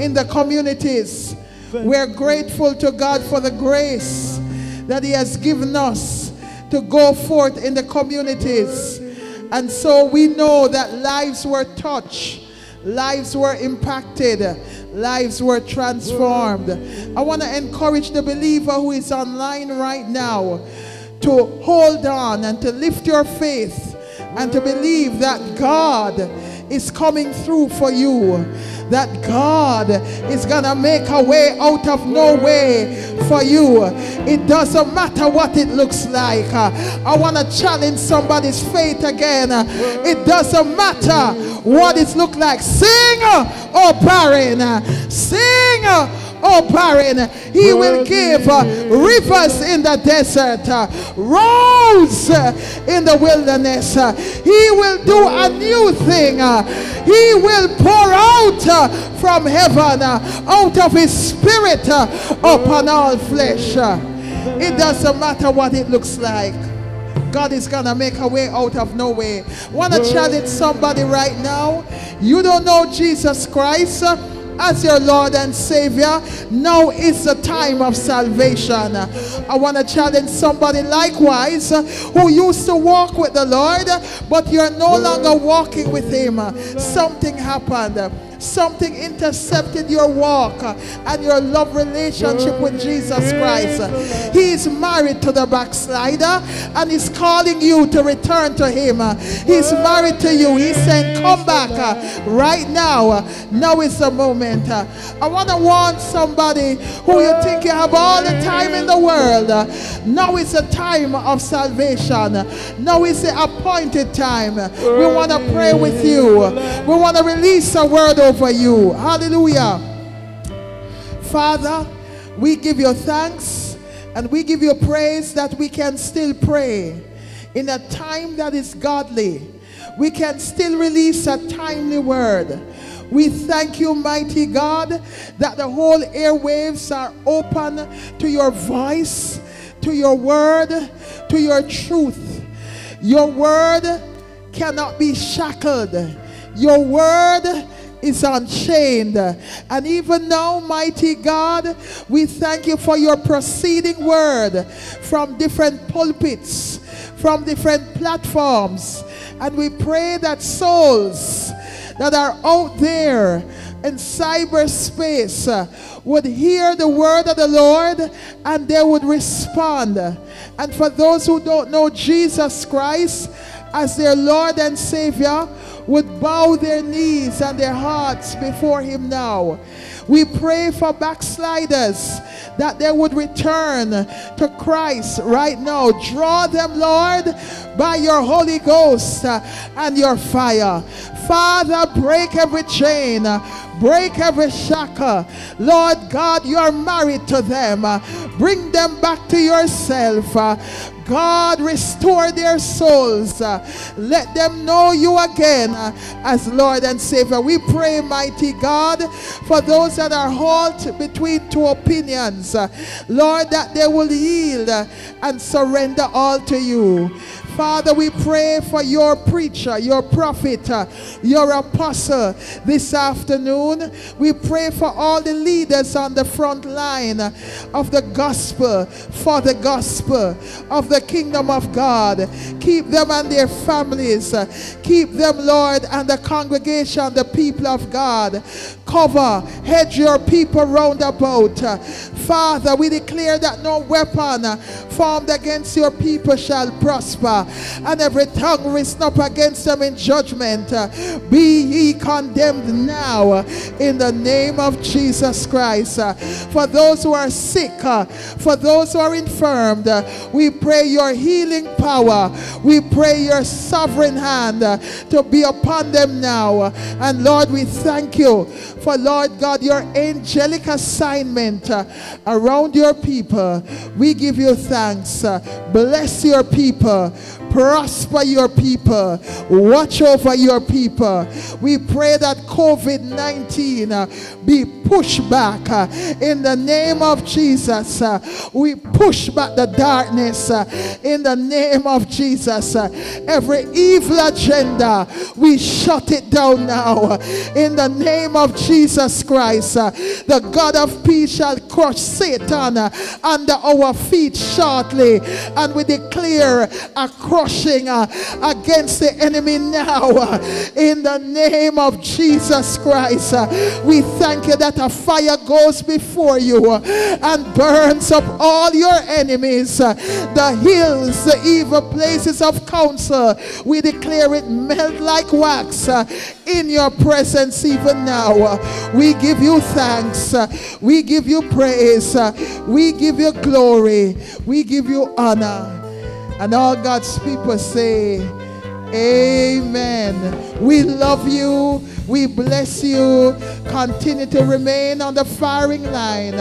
in the communities. We're grateful to God for the grace that he has given us to go forth in the communities. And so we know that lives were touched, lives were impacted, lives were transformed. I want to encourage the believer who is online right now to hold on and to lift your faith and to believe that God is coming through for you. That God is gonna make a way out of no way for you. It doesn't matter what it looks like. I want to challenge somebody's faith again. It doesn't matter what it looks like. Sing, oh barren. Sing, oh, barren. He will give uh, rivers in the desert, uh, roads uh, in the wilderness. Uh, he will do a new thing. Uh, he will pour out uh, from heaven, out of His Spirit upon all flesh. It doesn't matter what it looks like. God is gonna make a way out of no way. Wanna challenge somebody right now? You don't know Jesus Christ as your Lord and Savior. Now is the time of salvation. I want to challenge somebody likewise who used to walk with the Lord, but you're no longer walking with Him. Something happened. Something intercepted your walk and your love relationship with Jesus Christ. He is married to the backslider and he's calling you to return to him. He's married to you. He's saying, Come back right now. Now is the moment. I want to warn somebody who you think you have all the time in the world. Now is the time of salvation. Now is the appointed time. We want to pray with you. We want to release a word over you. Hallelujah. Father, we give you thanks and we give you praise that we can still pray in a time that is godly. We can still release a timely word. We thank you, mighty God, that the whole airwaves are open to your voice, to your word, to your truth. Your word cannot be shackled. Your word is unchained. And even now, mighty God, we thank you for your proceeding word from different pulpits, from different platforms. And we pray that souls that are out there in cyberspace would hear the word of the Lord and they would respond. And for those who don't know Jesus Christ as their Lord and Savior, would bow their knees and their hearts before Him now. We pray for backsliders that they would return to Christ right now. Draw them, Lord, by your Holy Ghost uh, and your fire. Father, break every chain, uh, break every shackle. Lord God, you are married to them. Uh, Bring them back to yourself. God, restore their souls. Let them know you again as Lord and Savior. We pray, mighty God, for those that are halt between two opinions. Lord, that they will yield and surrender all to you. Father, we pray for your preacher, your prophet, uh, your apostle this afternoon. We pray for all the leaders on the front line of the gospel, for the gospel of the kingdom of God. Keep them and their families. Keep them, Lord, and the congregation, the people of God. Cover, hedge your people round about. Father, we declare that no weapon formed against your people shall prosper, and every tongue risen up against them in judgment. uh, Be ye condemned now uh, in the name of Jesus Christ. Uh, For those who are sick, uh, for those who are infirmed, uh, we pray your healing power. We pray your sovereign hand uh, to be upon them now. And Lord, we thank you for, Lord God, your angelic assignment uh, around your people. We give you thanks. Uh, Bless your people. Prosper your people. Watch over your people. We pray that COVID 19 uh, be pushed back uh, in the name of Jesus. uh, we push back the darkness in the name of Jesus. every evil agenda, we shut it down now in the name of Jesus Christ. the God of peace shall crush Satan under our feet shortly, and we declare a crushing uh, against the enemy now uh, in the name of Jesus Christ. uh, we thank you that a fire goes before you and burns up all your enemies, the hills, the evil places of counsel. We declare it melt like wax in your presence even now. We give you thanks. we give you praise. we give you glory. We give you honor. And all God's people say, Amen. We love you. We bless you. Continue to remain on the firing line.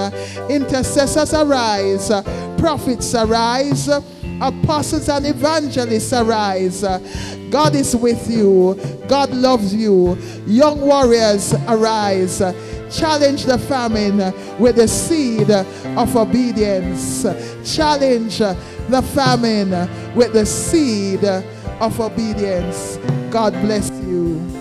Intercessors arise. Prophets arise. Apostles and evangelists arise. God is with you. God loves you. Young warriors arise. Challenge the famine with the seed of obedience. Challenge the famine with the seed of obedience. God bless you.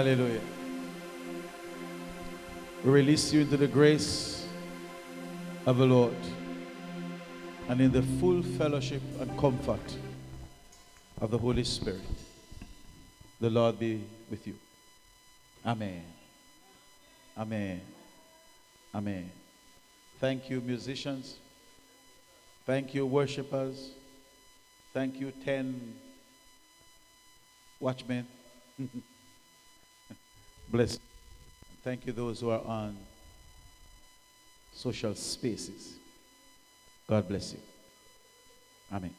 Hallelujah. We release you into the grace of the Lord and in the full fellowship and comfort of the Holy Spirit. The Lord be with you. Amen. Amen. Amen. Thank you, musicians. Thank you, worshipers. Thank you, 10 watchmen. Bless. Thank you, those who are on social spaces. God bless you. Amen.